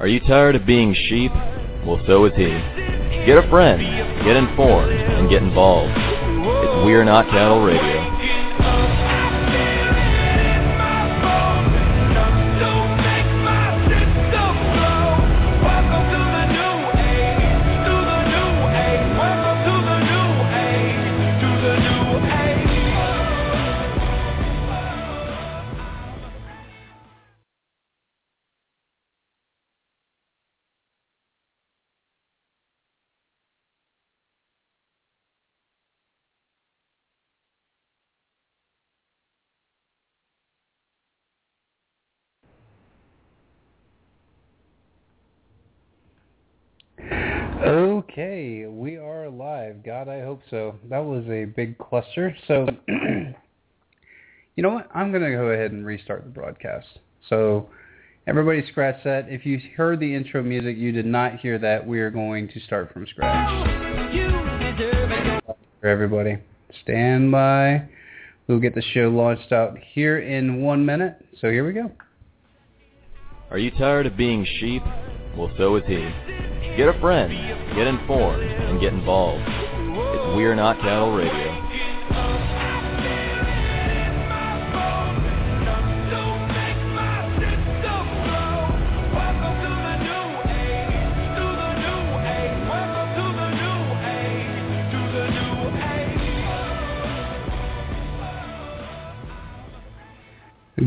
Are you tired of being sheep? Well, so is he. Get a friend, get informed, and get involved. It's We're Not Cattle Radio. So. That was a big cluster. So, you know what? I'm going to go ahead and restart the broadcast. So, everybody scratch that. If you heard the intro music, you did not hear that. We are going to start from scratch. For everybody, stand by. We'll get the show launched out here in one minute. So, here we go. Are you tired of being sheep? Well, so is he. Get a friend, get informed, and get involved. We're Not Cattle Radio.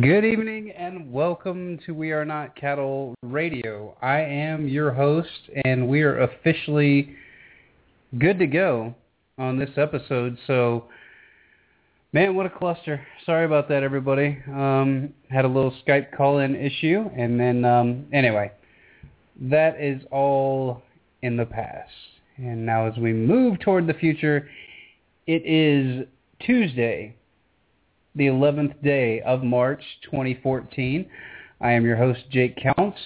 Good evening and welcome to We Are Not Cattle Radio. I am your host and we are officially good to go on this episode. So, man, what a cluster. Sorry about that, everybody. Um, had a little Skype call-in issue and then, um, anyway, that is all in the past. And now as we move toward the future, it is Tuesday, the 11th day of March 2014. I am your host, Jake Counts,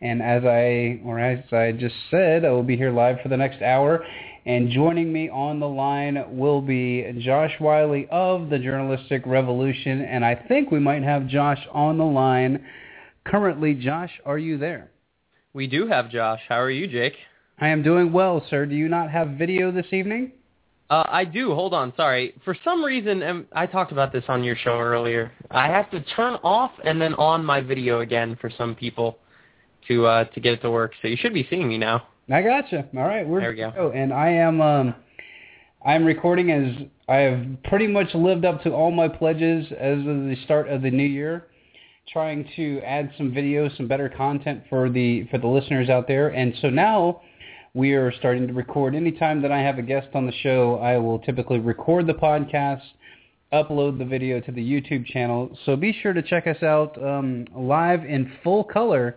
and as I, or as I just said, I will be here live for the next hour, and joining me on the line will be Josh Wiley of the Journalistic Revolution, and I think we might have Josh on the line currently. Josh, are you there? We do have Josh. How are you, Jake? I am doing well, sir. Do you not have video this evening? Uh, I do. Hold on. Sorry. For some reason, and I talked about this on your show earlier. I have to turn off and then on my video again for some people to uh, to get it to work. So you should be seeing me now. I gotcha. All right, we're There we go. go. And I am um, I'm recording as I have pretty much lived up to all my pledges as of the start of the new year, trying to add some videos, some better content for the for the listeners out there. And so now we are starting to record. Anytime that I have a guest on the show, I will typically record the podcast, upload the video to the YouTube channel. So be sure to check us out um, live in full color.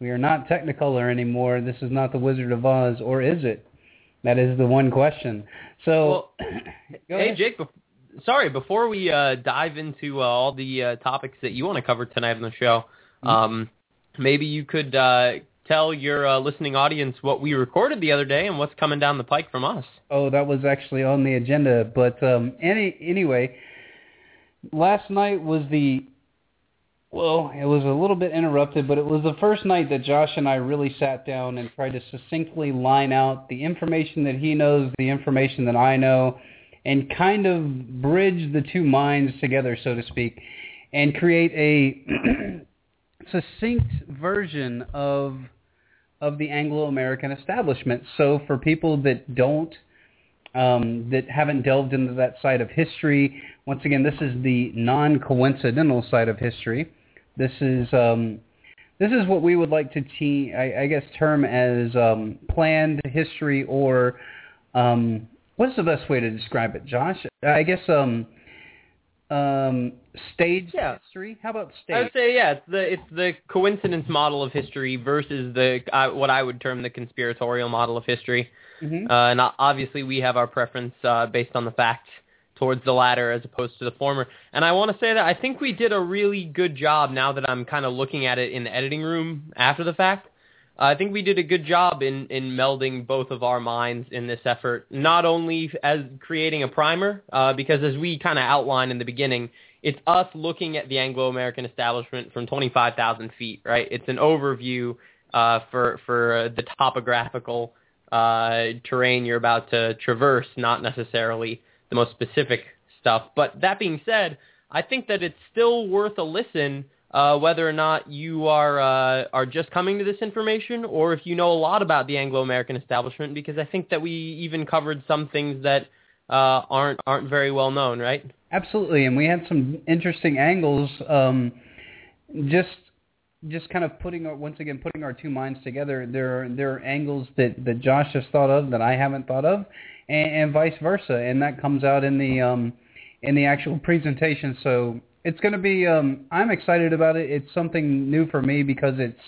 We are not Technicolor anymore. This is not the Wizard of Oz, or is it? That is the one question. So, go hey. Jake. Bef- sorry. Before we uh, dive into uh, all the uh, topics that you want to cover tonight on the show, Mm-hmm. um, maybe you could uh, tell your uh, listening audience what we recorded the other day and what's coming down the pike from us. Oh, that was actually on the agenda. But um, any anyway, last night was the well, it was a little bit interrupted, but it was the first night that Josh and I really sat down and tried to succinctly line out the information that he knows, the information that I know, and kind of bridge the two minds together, so to speak, and create a succinct version of of the Anglo-American establishment. So for people that don't um, that haven't delved into that side of history. Once again, this is the non-coincidental side of history. This is um, this is what we would like to te- I, I guess term as um, planned history or um, what's the best way to describe it, Josh? I guess um, um, staged Yeah. history. How about stage? I would say yeah, it's the it's the coincidence model of history versus the uh, what I would term the conspiratorial model of history. Mhm. Uh, and obviously, we have our preference uh, based on the fact towards the latter as opposed to the former. And I want to say that I think we did a really good job now that I'm kind of looking at it in the editing room after the fact. Uh, I think we did a good job in, in melding both of our minds in this effort, not only as creating a primer, uh, because as we kind of outlined in the beginning, it's us looking at the Anglo-American establishment from 25,000 feet, right? It's an overview uh, for for the topographical uh, terrain you're about to traverse, not necessarily the most specific stuff. But that being said, I think that it's still worth a listen uh, whether or not you are uh, are just coming to this information or if you know a lot about the Anglo-American establishment, because I think that we even covered some things that uh, aren't aren't very well known, right? Absolutely, and we had some interesting angles. Um, just just kind of putting our, once again putting our two minds together. There are, there are angles that that Josh has thought of that I haven't thought of, and, and vice versa, and that comes out in the um, in the actual presentation. So it's going to be. Um, I'm excited about it. It's something new for me because it's,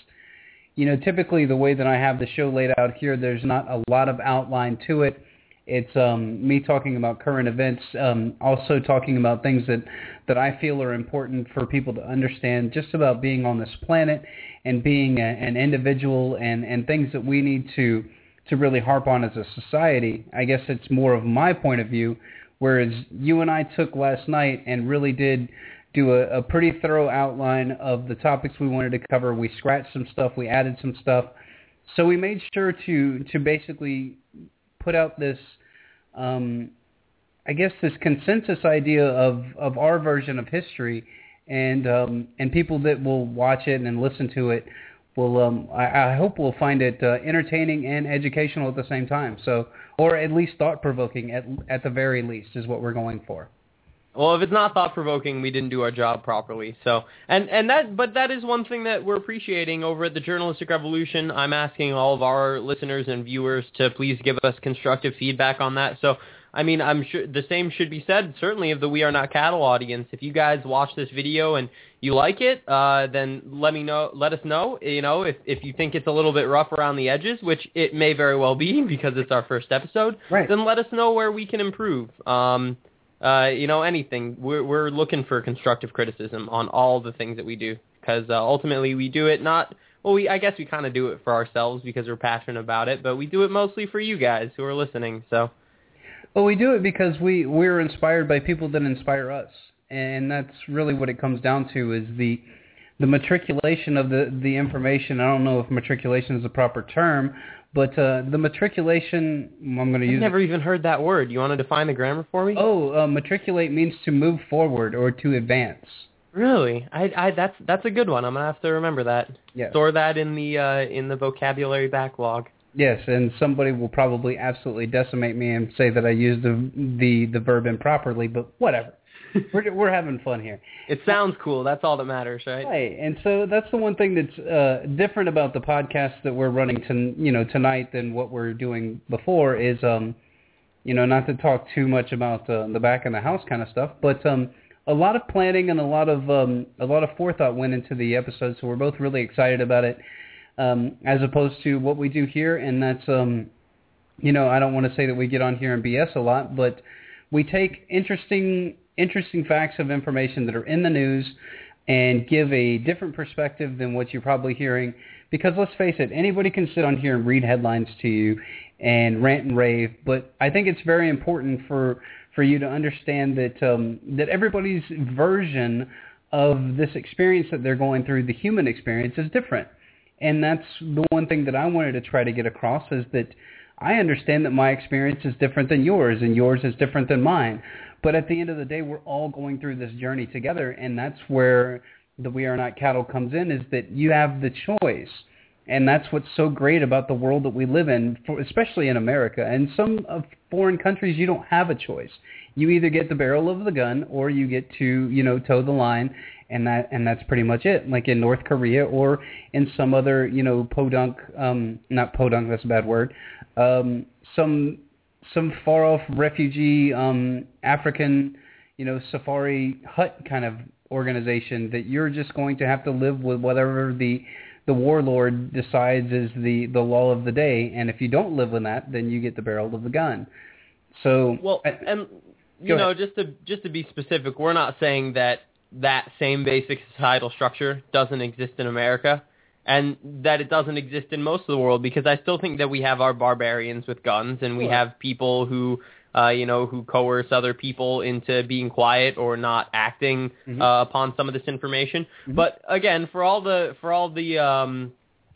you know, typically the way that I have the show laid out here, there's not a lot of outline to it. It's um, me talking about current events, um, also talking about things that that I feel are important for people to understand, just about being on this planet and being a, an individual, and and things that we need to to really harp on as a society. I guess it's more of my point of view, whereas you and I took last night and really did do a, a pretty thorough outline of the topics we wanted to cover. We scratched some stuff, we added some stuff. So we made sure to to basically put out this um, I guess this consensus idea of, of our version of history and um, and people that will watch it and listen to it will um, I, I hope will find it uh, entertaining and educational at the same time. So or at least thought provoking at at the very least is what we're going for. Well, if it's not thought provoking, we didn't do our job properly. So, and and that, but that is one thing that we're appreciating over at the Journalistic Revolution. I'm asking all of our listeners and viewers to please give us constructive feedback on that. So, I mean, I'm sure the same should be said certainly of the We Are Not Cattle audience. If you guys watch this video and you like it, uh, then let me know. Let us know. You know, if if you think it's a little bit rough around the edges, which it may very well be because it's our first episode, right. then let us know where we can improve. Um, uh, you know, anything. We're, we're looking for constructive criticism on all the things that we do because uh, ultimately we do it not. Well, we I guess we kind of do it for ourselves because we're passionate about it, but we do it mostly for you guys who are listening. So. Well, we do it because we we're inspired by people that inspire us, and that's really what it comes down to is the the matriculation of the the information. I don't know if matriculation is the proper term, but uh, the matriculation, I'm going to use. I've never even heard that word. You want to define the grammar for me? Oh, uh, matriculate means to move forward or to advance. Really? I, I, that's that's a good one. I'm gonna have to remember that. Yes. Store that in the uh, in the vocabulary backlog. Yes, and somebody will probably absolutely decimate me and say that I used the the the verb improperly, but whatever. we're we're having fun here. It sounds cool. That's all that matters, right? Right, and so that's the one thing that's uh, different about the podcast that we're running to you know tonight than what we're doing before is um, you know, not to talk too much about uh, the back of the house kind of stuff, but um, a lot of planning and a lot of um, a lot of forethought went into the episode, so we're both really excited about it, um, as opposed to what we do here, and that's um, you know, I don't want to say that we get on here and BS a lot, but we take interesting interesting facts of information that are in the news and give a different perspective than what you're probably hearing. Because let's face it, anybody can sit on here and read headlines to you and rant and rave, but I think it's very important for for you to understand that um, that everybody's version of this experience that they're going through, the human experience, is different. And that's the one thing that I wanted to try to get across is that I understand that my experience is different than yours and yours is different than mine. But at the end of the day, we're all going through this journey together, and that's where the We Are Not Cattle comes in, is that you have the choice. And that's what's so great about the world that we live in, for, especially in America. And some of foreign countries, you don't have a choice. You either get the barrel of the gun or you get to, you know, toe the line, and that and that's pretty much it. Like in North Korea or in some other, you know, podunk, um, not podunk, that's a bad word, um, some some far off refugee um, African, you know, safari hut kind of organization that you're just going to have to live with whatever the the warlord decides is the the law of the day, and if you don't live with that, then you get the barrel of the gun. So well, and you know, just to just to be specific, we're not saying that that same basic societal structure doesn't exist in America and that it doesn't exist in most of the world because I still think that we have our barbarians with guns and we have people who uh, you know who coerce other people into being quiet or not acting Mhm. uh, upon some of this information. Mhm. But again, for all the for all the um,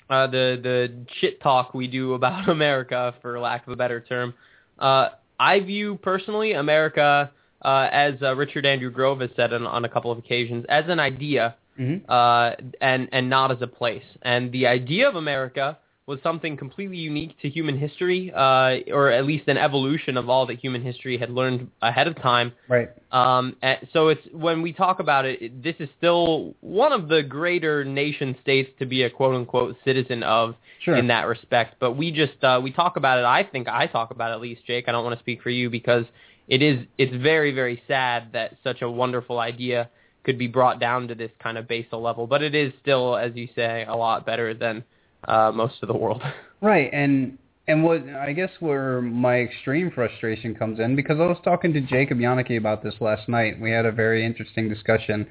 uh, the the shit talk we do about America, for lack of a better term. Uh, I view personally America, uh, as uh, Richard Andrew Grove has said on, on a couple of occasions, as an idea Mm-hmm. uh, and and not as a place. And the idea of America was something completely unique to human history, uh, or at least an evolution of all that human history had learned ahead of time. Right. Um, so it's when we talk about it, this is still one of the greater nation states to be a quote unquote citizen of Sure. in that respect. But we just uh, we talk about it. I think I talk about it at least, Jake. I don't want to speak for you because it is it's very very sad that such a wonderful idea could be brought down to this kind of basal level. But it is still, as you say, a lot better than uh, most of the world. Right, and and what I guess where my extreme frustration comes in because I was talking to Jacob Yannicki about this last night. We had a very interesting discussion,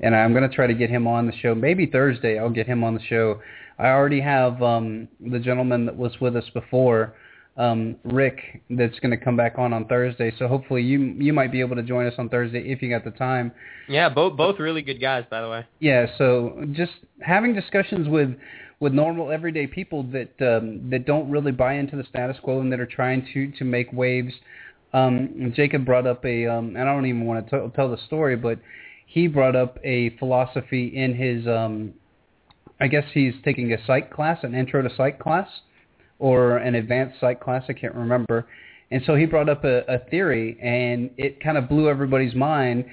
and I'm going to try to get him on the show. Maybe Thursday I'll get him on the show. I already have um, the gentleman that was with us before, um, Rick, that's going to come back on on Thursday. So hopefully you you might be able to join us on Thursday if you got the time. yeah, both both really good guys, by the way. Yeah, so just having discussions with with normal everyday people that um, that don't really buy into the status quo and that are trying to to make waves. Um, Jacob brought up a, um, and I don't even want to t- tell the story, but he brought up a philosophy in his, um, I guess he's taking a psych class, an intro to psych class, or an advanced psych class, I can't remember. And so he brought up a, a theory, and it kind of blew everybody's mind.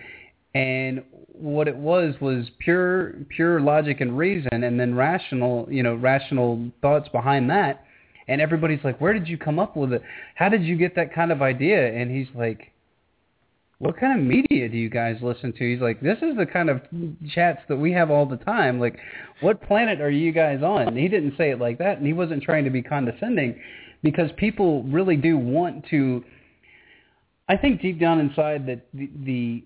And what it was was pure pure logic and reason, and then rational, you know, rational thoughts behind that. And everybody's like, "Where did you come up with it? How did you get that kind of idea?" And he's like, "What kind of media do you guys listen to?" He's like, "This is the kind of chats that we have all the time. Like, what planet are you guys on?" And he didn't say it like that, and he wasn't trying to be condescending, because people really do want to. I think deep down inside that the, the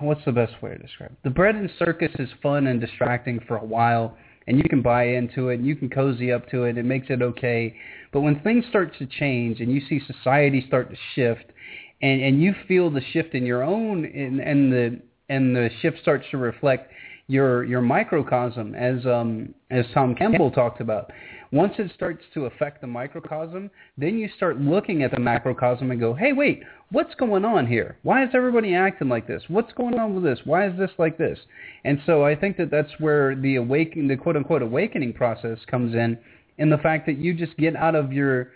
what's the best way to describe it? The bread and circus is fun and distracting for a while, and you can buy into it, and you can cozy up to it, it makes it okay. But when things start to change and you see society start to shift, and and you feel the shift in your own, and and the and the shift starts to reflect your your microcosm, as um as Tom Campbell talked about. Once it starts to affect the microcosm, then you start looking at the macrocosm and go, hey, wait, what's going on here? Why is everybody acting like this? What's going on with this? Why is this like this? And so I think that that's where the awakening, the quote unquote awakening process comes in, in the fact that you just get out of your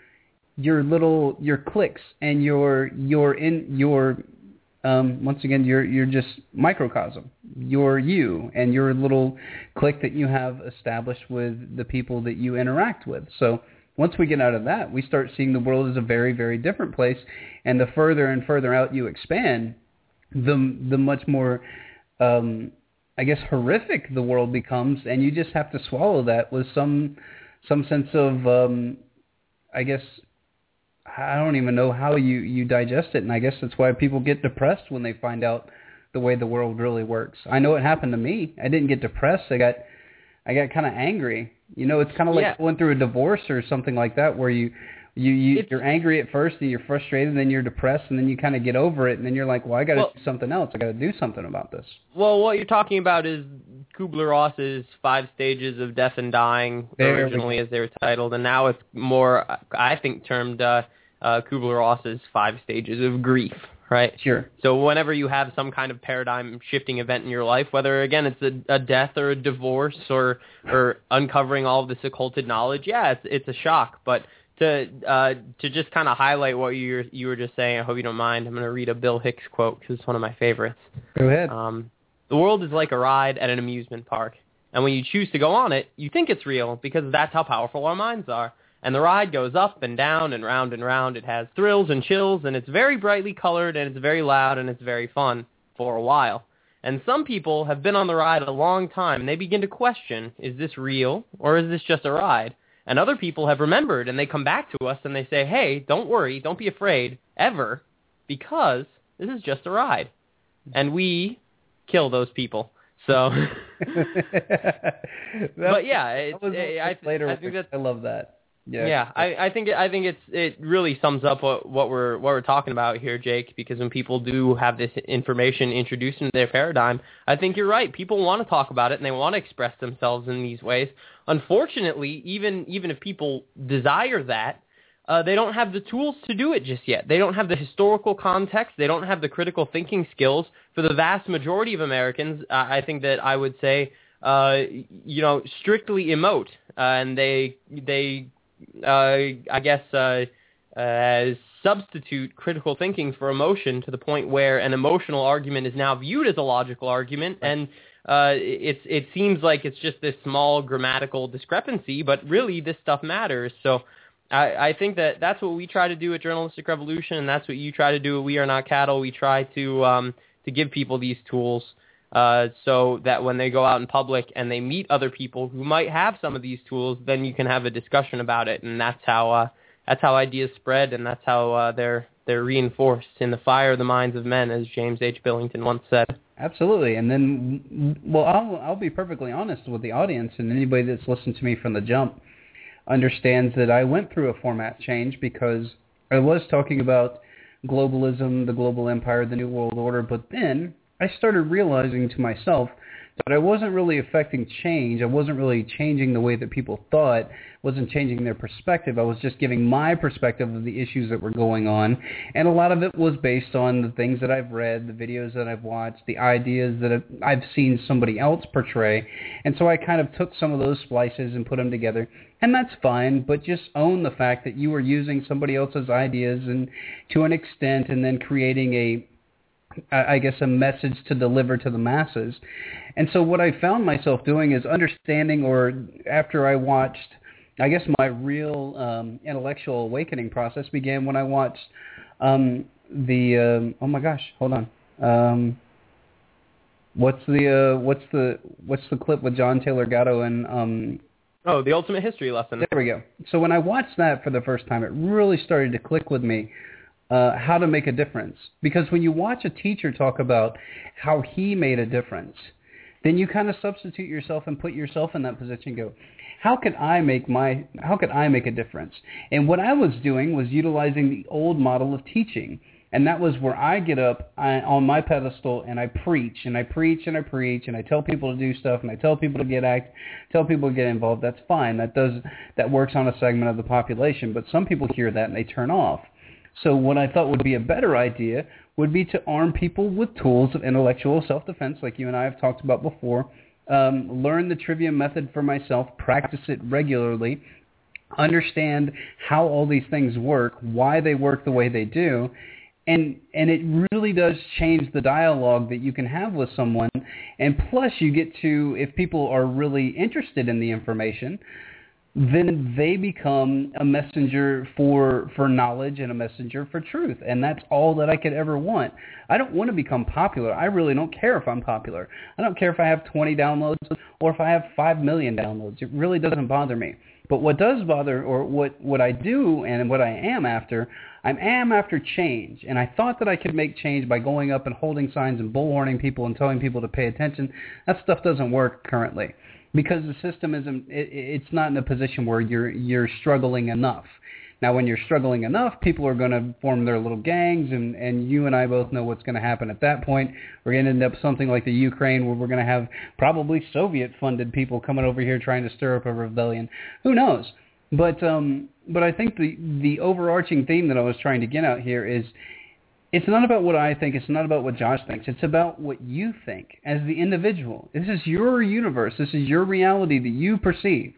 your little your clicks and your your in your um, once again, you're you're just microcosm. You're you and your little clique that you have established with the people that you interact with. So once we get out of that, we start seeing the world as a very very different place. And the further and further out you expand, the the much more, um, I guess, horrific the world becomes. And you just have to swallow that with some some sense of, um, I guess, I don't even know how you you digest it, and I guess that's why people get depressed when they find out the way the world really works. I know it happened to me. I didn't get depressed. I got I got kind of angry. You know, it's kind of like Yeah. going through a divorce or something like that, where you you, you It's- you're angry at first, and you're frustrated, and then you're depressed, and then you kind of get over it, and then you're like, well, I got to Well- do something else. I got to do something about this. Well, what you're talking about is Kubler-Ross's Five Stages of Death and Dying, There originally as they were titled, and now it's more, I think, termed uh, uh, Kubler-Ross's Five Stages of Grief, right? Sure. So whenever you have some kind of paradigm-shifting event in your life, whether again it's a, a death or a divorce or or uncovering all of this occulted knowledge, yeah, it's it's a shock. But to uh, to just kind of highlight what you were, you were just saying, I hope you don't mind. I'm going to read a Bill Hicks quote because it's one of my favorites. Go ahead. Um, the world is like a ride at an amusement park, and when you choose to go on it, you think it's real because that's how powerful our minds are. And the ride goes up and down and round and round. It has thrills and chills, and it's very brightly colored, and it's very loud, and it's very fun for a while. And some people have been on the ride a long time, and they begin to question, is this real, or is this just a ride? And other people have remembered, and they come back to us, and they say, hey, don't worry, don't be afraid, ever, because this is just a ride. And we kill those people. So, but yeah, I, I. I think that I love that. Yeah, yeah. I, I think I think it's it really sums up what, what we're what we're talking about here, Jake. Because when people do have this information introduced into their paradigm, I think you're right. People want to talk about it and they want to express themselves in these ways. Unfortunately, even even if people desire that, uh, they don't have the tools to do it just yet. They don't have the historical context. They don't have the critical thinking skills. For the vast majority of Americans, uh, I think that I would say, uh, you know, strictly emote, uh, and they they I guess, uh, uh, substitute critical thinking for emotion to the point where an emotional argument is now viewed as a logical argument, and uh, it's it seems like it's just this small grammatical discrepancy, but really this stuff matters. So. I, I think that that's what we try to do at Journalistic Revolution, and that's what you try to do at We Are Not Cattle. We try to um, to give people these tools uh, so that when they go out in public and they meet other people who might have some of these tools, then you can have a discussion about it, and that's how uh, that's how ideas spread, and that's how uh, they're they're reinforced in the fire of the minds of men, as James H. Billington once said. Absolutely, and then, well, I'll I'll be perfectly honest with the audience and anybody that's listened to me from the jump understands that I went through a format change because I was talking about globalism, the global empire, the new world order, but then I started realizing to myself that I wasn't really affecting change. I wasn't really changing the way that people thought, wasn't changing their perspective. I was just giving my perspective of the issues that were going on. And a lot of it was based on the things that I've read, the videos that I've watched, the ideas that I've seen somebody else portray. And so I kind of took some of those splices and put them together. And that's fine, but just own the fact that you were using somebody else's ideas and to an extent and then creating a I guess, a message to deliver to the masses. And so what I found myself doing is understanding, or after I watched, I guess my real um, intellectual awakening process began when I watched um, the, um, oh my gosh, hold on. Um, what's the, uh, what's the, what's the clip with John Taylor Gatto and, um, Oh, the ultimate history lesson. There we go. So when I watched that for the first time, it really started to click with me uh, how to make a difference. Because when you watch a teacher talk about how he made a difference, then you kind of substitute yourself and put yourself in that position and go, how could I make my how could I make a difference? And what I was doing was utilizing the old model of teaching. And that was where I get up I, on my pedestal and I preach and I preach and I preach and I tell people to do stuff and I tell people to get act, tell people to get involved. That's fine. That does that works on a segment of the population. But some people hear that and they turn off. So what I thought would be a better idea would be to arm people with tools of intellectual self-defense, like you and I have talked about before. Um, learn the trivium method for myself, practice it regularly, understand how all these things work, why they work the way they do, and and it really does change the dialogue that you can have with someone. And plus, you get to if people are really interested in the information, then they become a messenger for for knowledge and a messenger for truth and that's all that I could ever want. I don't want to become popular. I really don't care if I'm popular. I don't care if I have 20 downloads or if I have 5 million downloads. It really doesn't bother me. But what does bother or what what I do and what I am after, I am after change. And I thought that I could make change by going up and holding signs and bullhorning people and telling people to pay attention. That stuff doesn't work currently because the system isn't it, it's not in a position where you're you're struggling enough. Now when you're struggling enough people are going to form their little gangs and and you and I both know what's going to happen at that point. We're going to end up something like the Ukraine where we're going to have probably Soviet funded people coming over here trying to stir up a rebellion. Who knows? But um but I think the the overarching theme that I was trying to get out here is it's not about what I think. It's not about what Josh thinks. It's about what you think as the individual. This is your universe. This is your reality that you perceive.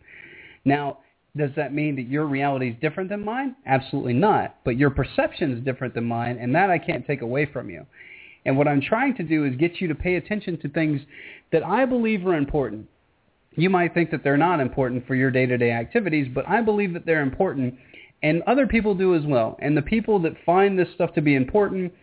Now, does that mean that your reality is different than mine? Absolutely not. But your perception is different than mine, and that I can't take away from you. And what I'm trying to do is get you to pay attention to things that I believe are important. You might think that they're not important for your day-to-day activities, but I believe that they're important and other people do as well. And the people that find this stuff to be important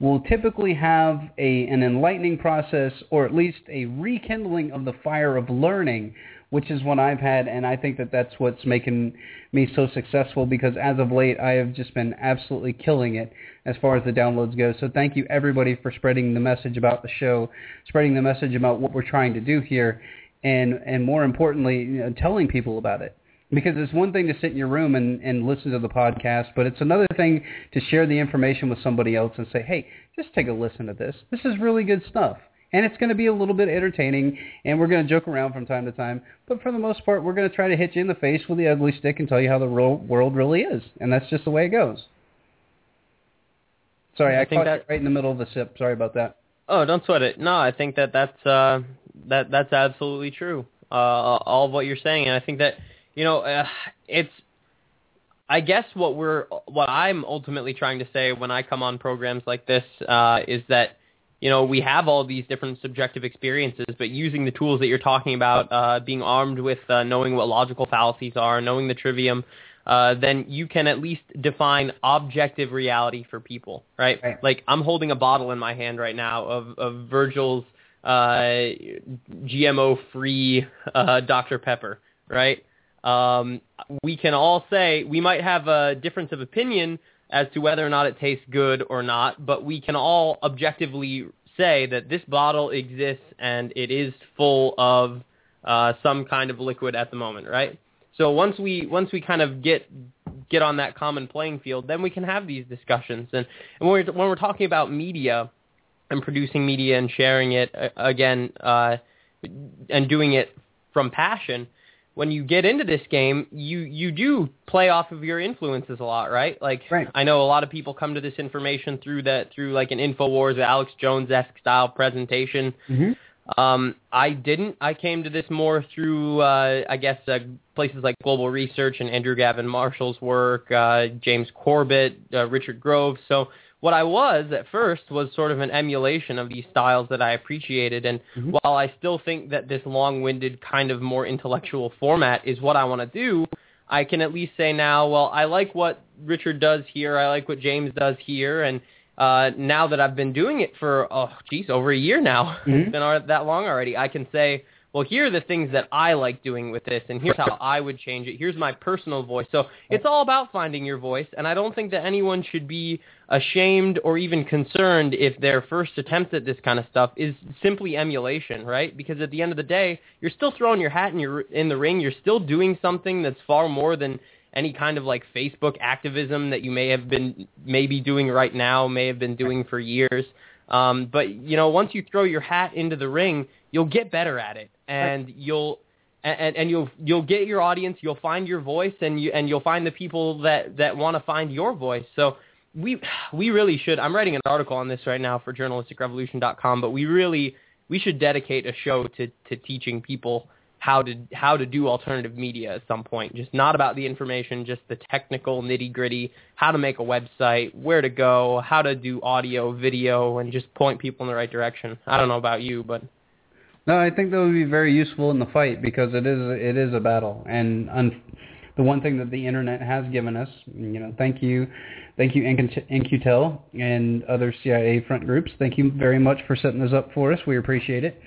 will typically have a, an enlightening process or at least a rekindling of the fire of learning, which is what I've had. And I think that that's what's making me so successful because as of late, I have just been absolutely killing it as far as the downloads go. So thank you everybody for spreading the message about the show, spreading the message about what we're trying to do here, and, and more importantly, you know, telling people about it because it's one thing to sit in your room and, and listen to the podcast, but it's another thing to share the information with somebody else and say, hey, just take a listen to this. This is really good stuff. And it's going to be a little bit entertaining, and we're going to joke around from time to time. But for the most part, we're going to try to hit you in the face with the ugly stick and tell you how the real world really is. And that's just the way it goes. Sorry, I, I think caught that- you right in the middle of the sip. Sorry about that. Oh, don't sweat it. No, I think that that's uh, that that's absolutely true. Uh, all of what you're saying, and I think that you know uh, it's. I guess what we're what I'm ultimately trying to say when I come on programs like this uh, is that you know we have all these different subjective experiences, but using the tools that you're talking about, uh, being armed with uh, knowing what logical fallacies are, knowing the trivium, uh, then you can at least define objective reality for people, right? Right. Like I'm holding a bottle in my hand right now of, of Virgil's uh, GMO-free uh, Dr. Pepper, right? Um, we can all say we might have a difference of opinion as to whether or not it tastes good or not, but we can all objectively say that this bottle exists and it is full of uh, some kind of liquid at the moment, right? So once we once we kind of get get on that common playing field, then we can have these discussions. And, and when we're when we're talking about media and producing media and sharing it uh, again uh, and doing it from passion, when you get into this game, you you do play off of your influences a lot, right? Like Right. I know a lot of people come to this information through that through like an Infowars, Alex Jones esque style presentation. Mm-hmm. Um, I didn't. I came to this more through, uh, I guess, uh, places like Global Research and Andrew Gavin Marshall's work, uh, James Corbett, uh, Richard Grove. So what I was at first was sort of an emulation of these styles that I appreciated. And Mhm. while I still think that this long-winded kind of more intellectual format is what I want to do, I can at least say now, well, I like what Richard does here. I like what James does here. And uh, now that I've been doing it for, oh, geez, over a year now, Mhm. it's been that long already, I can say, well, here are the things that I like doing with this, and here's how I would change it. Here's my personal voice. So it's all about finding your voice, and I don't think that anyone should be ashamed or even concerned if their first attempt at this kind of stuff is simply emulation, right? Because at the end of the day, you're still throwing your hat in your in the ring. You're still doing something that's far more than any kind of like Facebook activism that you may have been maybe doing right now, may have been doing for years. Um, but you know, once you throw your hat into the ring, you'll get better at it, and you'll and, and you'll you'll get your audience, you'll find your voice, and you and you'll find the people that that want to find your voice. So we we really should. I'm writing an article on this right now for journalisticrevolution.com, but we really we should dedicate a show to to teaching people how to how to do alternative media at some point. Just not about the information, just the technical nitty gritty, how to make a website, where to go, how to do audio, video, and just point people in the right direction. I don't know about you, but No, I think that would be very useful in the fight because it is it is a battle, and un- the one thing that the internet has given us, you know, thank you, thank you In-Q-Tel and other CIA front groups. Thank you very much for setting this up for us. We appreciate it.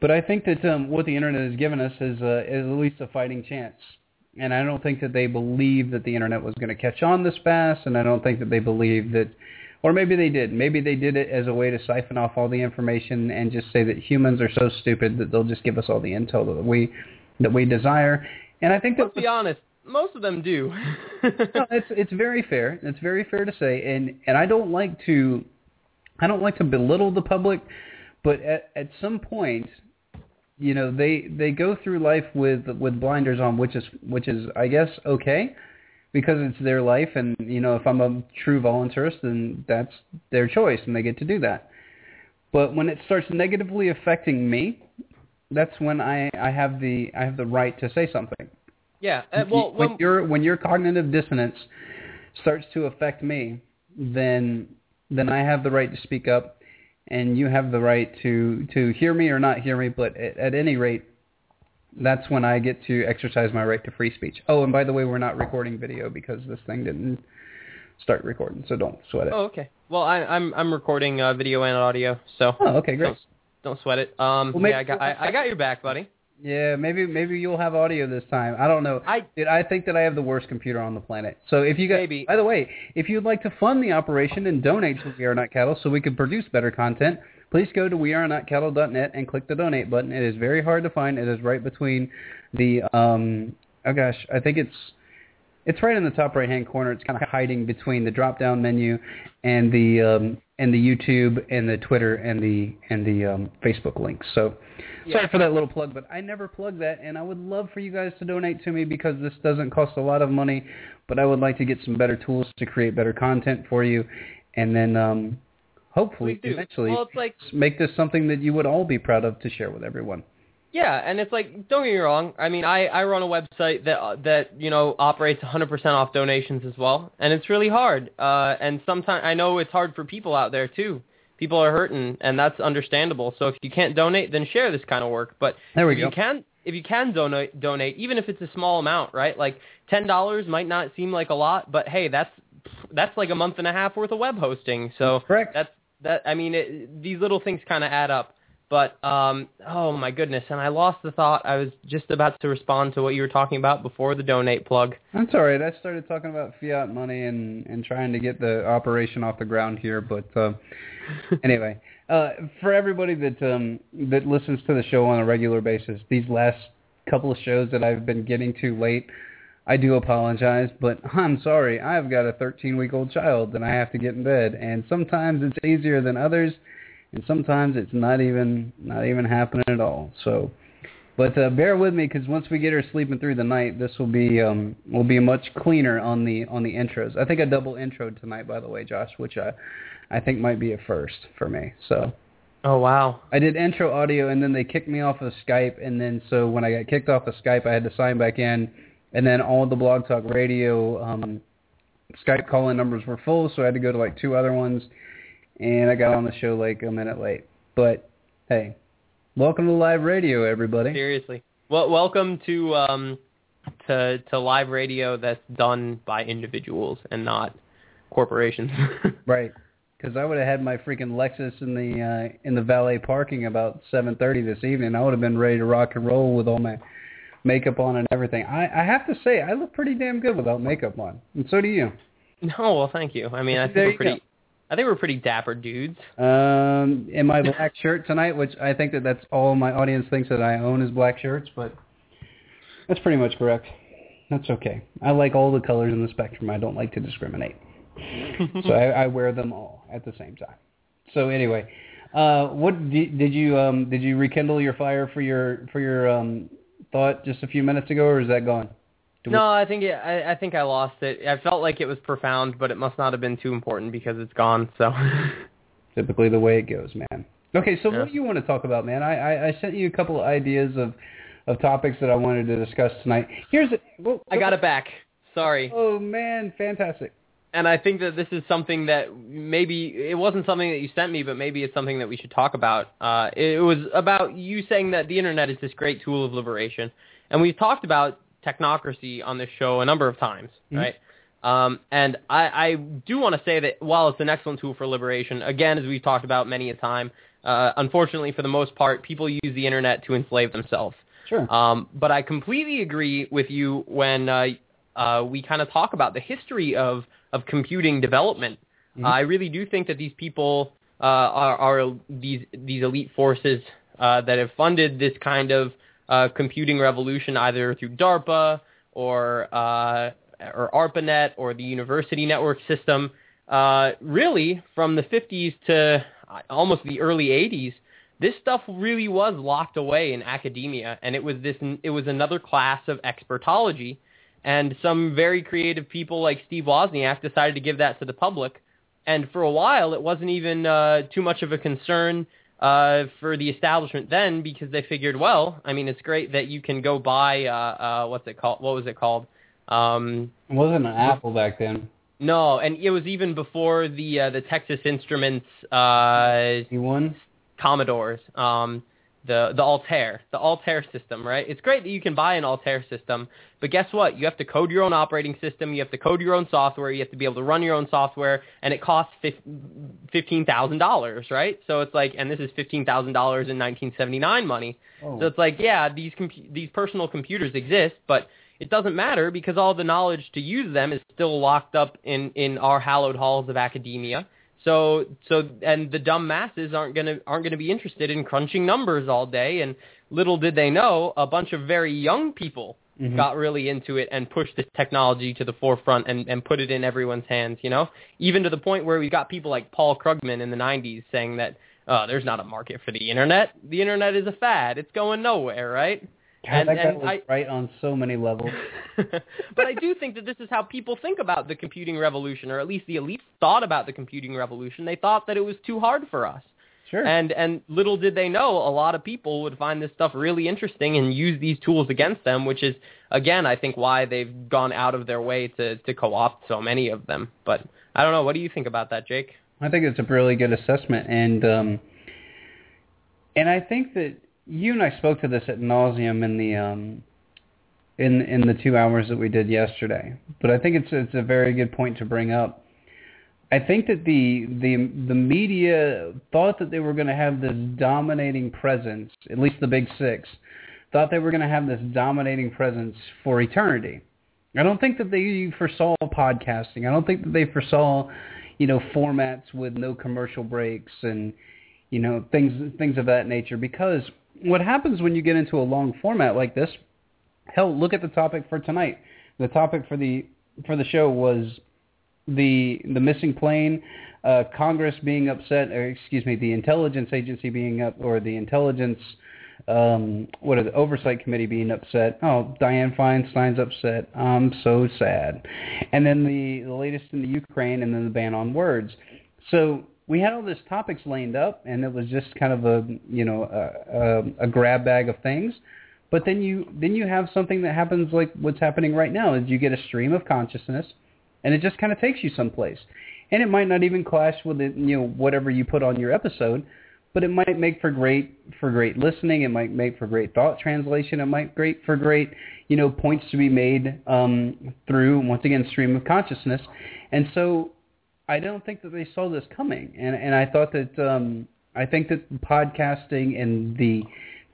But I think that um, what the internet has given us is, uh, is at least a fighting chance. And I don't think that they believe that the internet was going to catch on this fast, and I don't think that they believe that or maybe they did. Maybe they did it as a way to siphon off all the information and just say that humans are so stupid that they'll just give us all the intel that we that we desire. And I think that let's be honest, most of them do. no, it's it's very fair. It's very fair to say, and and I don't like to, I don't like to belittle the public, but at at some point, you know, they they go through life with with blinders on, which is which is I guess okay, because it's their life, and you know, if I'm a true voluntarist, then that's their choice, and they get to do that. But when it starts negatively affecting me, that's when I I have the I have the right to say something yeah. Uh, well, when when, your when your cognitive dissonance starts to affect me, then then I have the right to speak up, and you have the right to to hear me or not hear me. But at, at any rate, that's when I get to exercise my right to free speech. Oh, and by the way, we're not recording video because this thing didn't start recording, so don't sweat it. oh, okay. Well, I, I'm I'm recording uh, video and audio, so Oh, okay, great. don't, don't sweat it. Um, Well, maybe yeah, I got I, I got your back, buddy. Yeah, maybe maybe you'll have audio this time. I don't know. I Dude, I think that I have the worst computer on the planet. So if you guys, Maybe. by the way, if you'd like to fund the operation and donate to We Are Not Cattle so we can produce better content, please go to wearenotcattle.net and click the donate button. It is very hard to find. It is right between the um, oh gosh, I think it's it's right in the top right hand corner. It's kind of hiding between the drop down menu and the um, and the YouTube and the Twitter and the and the um, Facebook links. So Yeah. sorry for that little plug, but I never plug that, and I would love for you guys to donate to me because this doesn't cost a lot of money, but I would like to get some better tools to create better content for you, and then um, hopefully eventually Well, it's like make this something that you would all be proud of to share with everyone. Yeah, and it's like don't get me wrong. I mean, I I run a website that uh, that you know operates 100% off donations as well, and it's really hard. Uh, and sometimes I know it's hard for people out there too. People are hurting, and that's understandable. So if you can't donate, then share this kind of work. But There we if go. you can, if you can donate, donate, even if it's a small amount, right? Like ten dollars might not seem like a lot, but hey, that's that's like a month and a half worth of web hosting. So Correct. that's that. I mean, it, these little things kind of add up. But um, oh my goodness, and I lost the thought. I was just about to respond to what you were talking about before the donate plug. That's all right. I started talking about fiat money and and trying to get the operation off the ground here, but uh, anyway, uh, for everybody that um, that listens to the show on a regular basis, these last couple of shows that I've been getting to late, I do apologize, but I'm sorry. I've got a 13 week old child and I have to get in bed, and sometimes it's easier than others, and sometimes it's not even not even happening at all. So. But uh, bear with me because once we get her sleeping through the night, this will be um, will be much cleaner on the on the intros. I think I double introed tonight, by the way, Josh, which I I think might be a first for me. So Oh wow. I did intro audio, and then they kicked me off of Skype, and then so when I got kicked off of Skype, I had to sign back in, and then all the Blog Talk Radio um, Skype call-in numbers were full, so I had to go to like two other ones, and I got on the show like a minute late. But hey, welcome to live radio, everybody. Seriously. Well, welcome to um to to live radio that's done by individuals and not corporations. Right. Because I would have had my freaking Lexus in the uh, in the valet parking about 7:30 this evening. I would have been ready to rock and roll with all my makeup on and everything. I, I have to say, I look pretty damn good without makeup on, and so do you. no, well, thank you. I mean, I think we're pretty. go. I think we're pretty dapper dudes. Um, in my black shirt tonight, which I think that that's all my audience thinks that I own is black shirts, but that's pretty much correct. That's okay. I like all the colors in the spectrum. I don't like to discriminate. so I, I wear them all at the same time. So anyway, uh, what did, did you um, did you rekindle your fire for your for your um, thought just a few minutes ago, or is that gone? Do we- No, I think it, I, I think I lost it. I felt like it was profound, but it must not have been too important because it's gone. So, Typically the way it goes, man. Okay, so Yeah. what do you want to talk about, man? I, I, I sent you a couple of ideas of of topics that I wanted to discuss tonight. Here's a, well, I got it back. Sorry. Oh man, fantastic. And I think that this is something that maybe it wasn't something that you sent me, but maybe it's something that we should talk about. Uh, it was about you saying that the internet is this great tool of liberation, and we've talked about technocracy on this show a number of times, Mhm. right? Um, and I, I do want to say that while it's an excellent tool for liberation, again, as we've talked about many a time, uh, unfortunately, for the most part, people use the internet to enslave themselves. Sure. Um, but I completely agree with you when uh, uh, we kind of talk about the history of, of computing development. Mhm. I really do think that these people uh, are, are these these elite forces uh, that have funded this kind of uh, computing revolution either through DARPA or uh, or ARPANET or the university network system. Uh, really, from the 50s to uh, almost the early 80s, this stuff really was locked away in academia, and it was this it was another class of expertology, and some very creative people like Steve Wozniak decided to give that to the public, and for a while it wasn't even uh, too much of a concern uh, for the establishment then because they figured, well, I mean, it's great that you can go buy uh, uh, what's it called? What was it called? Um, It wasn't an Apple back then. no, and it was even before the uh, the Texas Instruments uh, won? Commodores, um, the the Altair, the Altair system, right? It's great that you can buy an Altair system, but guess what? You have to code your own operating system, you have to code your own software, you have to be able to run your own software, and it costs fif- fifteen thousand dollars, right? So it's like, and this is fifteen thousand dollars in nineteen seventy nine money. Oh. So it's like, yeah, these compu- these personal computers exist, but it doesn't matter because all the knowledge to use them is still locked up in in our hallowed halls of academia. So so and the dumb masses aren't gonna aren't gonna be interested in crunching numbers all day. And little did they know, a bunch of very young people Mhm. got really into it and pushed this technology to the forefront and, and put it in everyone's hands, you know? Even to the point where we got people like Paul Krugman in the 90s saying that, oh, there's not a market for the internet. The internet is a fad. It's going nowhere, right? God, And- that guy and was I- right on so many levels. but I do think that this is how people think about the computing revolution, or at least the elites thought about the computing revolution. They thought that it was too hard for us. Sure. And and little did they know, a lot of people would find this stuff really interesting and use these tools against them, which is again, I think, why they've gone out of their way to to co-opt so many of them. But I don't know. What do you think about that, Jake? I think it's a really good assessment, and um, and I think that you and I spoke to this at nauseum in the um, in in the two hours that we did yesterday. But I think it's it's a very good point to bring up. I think that the the the media thought that they were going to have this dominating presence, at least the big six, thought they were going to have this dominating presence for eternity. I don't think that they foresaw podcasting. I don't think that they foresaw, you know, formats with no commercial breaks and, you know, things things of that nature. Because what happens when you get into a long format like this? Hell, look at the topic for tonight. The topic for the for the show was the the missing plane, uh, Congress being upset, or excuse me, the intelligence agency being up, or the intelligence, um, what are the oversight committee being upset? Oh, Dianne Feinstein's upset. I'm so sad. And then the, the latest in the Ukraine, and then the ban on words. So we had all these topics lined up, and it was just kind of a you know a, a, a grab bag of things. But then you then you have something that happens like what's happening right now is you get a stream of consciousness and it just kind of takes you someplace. And it might not even clash with it, you know whatever you put on your episode, but it might make for great for great listening. It might make for great thought translation. It might great for great you know points to be made um, through once again stream of consciousness. And so I don't think that they saw this coming, and and I thought that um, I think that podcasting and the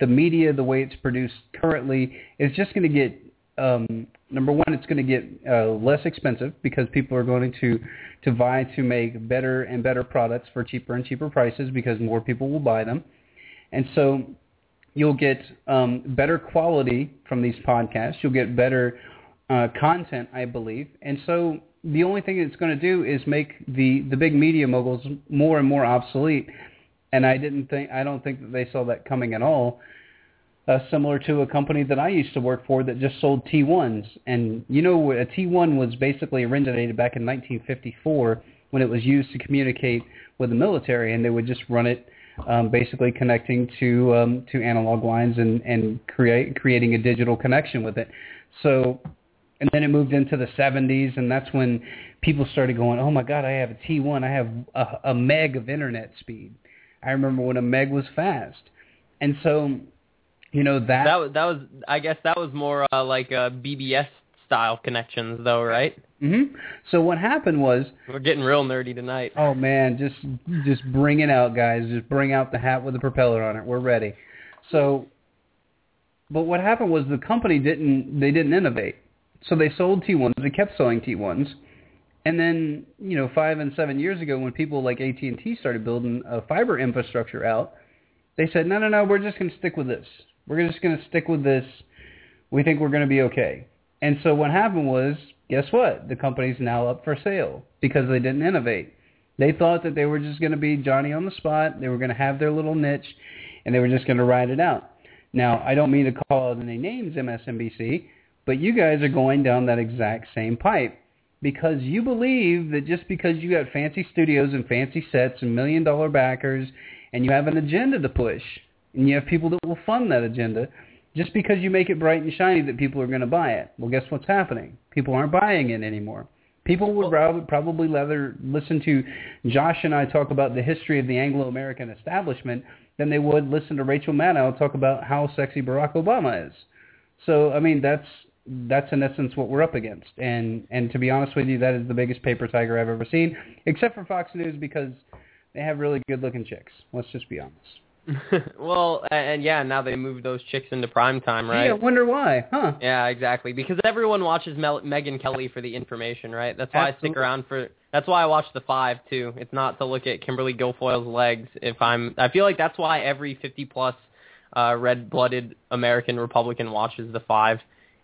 the media, the way it's produced currently, is just going to get um, number one, it's going to get uh, less expensive because people are going to to vie to make better and better products for cheaper and cheaper prices because more people will buy them, and so you'll get um, better quality from these podcasts. You'll get better uh, content, I believe, and so the only thing it's going to do is make the the big media moguls more and more obsolete. And I didn't think I don't think that they saw that coming at all uh, similar to a company that I used to work for that just sold T1s. And you know, a T1 was basically originated back in 1954 when it was used to communicate with the military, and they would just run it um, basically connecting to um, to analog lines and and create creating a digital connection with it. So. And then it moved into the 70s, and that's when people started going, "Oh my God, I have a T1. I have a, a meg of internet speed." I remember when a meg was fast, and so you know that That was that was I guess that was more uh, like uh, BBS style connections, though, right? hmm So what happened was, We're getting real nerdy tonight. oh man, just just bring it out, guys. Just bring out the hat with the propeller on it. We're ready. So, but what happened was the company didn't they didn't innovate. So they sold T1s. They kept selling T1s. And then, you know, five and seven years ago, when people like AT&T started building a fiber infrastructure out, they said, no, no, no, we're just going to stick with this. We're just going to stick with this. We think we're going to be okay. And so what happened was, guess what? The company's now up for sale because they didn't innovate. They thought that they were just going to be Johnny on the spot. They were going to have their little niche, and they were just going to ride it out. Now, I don't mean to call out any names, MSNBC, but you guys are going down that exact same pipe because you believe that just because you got fancy studios and fancy sets and million dollar backers and you have an agenda to push and you have people that will fund that agenda, just because you make it bright and shiny that people are going to buy it. Well, guess what's happening? People aren't buying it anymore. People would probably rather listen to Josh and I talk about the history of the Anglo-American establishment than they would listen to Rachel Maddow talk about how sexy Barack Obama is. So, I mean, that's that's in essence what we're up against. And and to be honest with you, that is the biggest paper tiger I've ever seen, except for Fox News because they have really good looking chicks. Let's just be honest. well, and, and yeah, now they moved those chicks into prime time, right? Yeah, I wonder why, huh? Yeah, exactly. Because everyone watches Mel- Megyn Kelly for the information, right? That's why I stick around for. That's why I watch the five too. It's not to look at Kimberly Guilfoyle's legs. If I'm, I feel like that's why every 50 plus uh, red-blooded American Republican watches the five.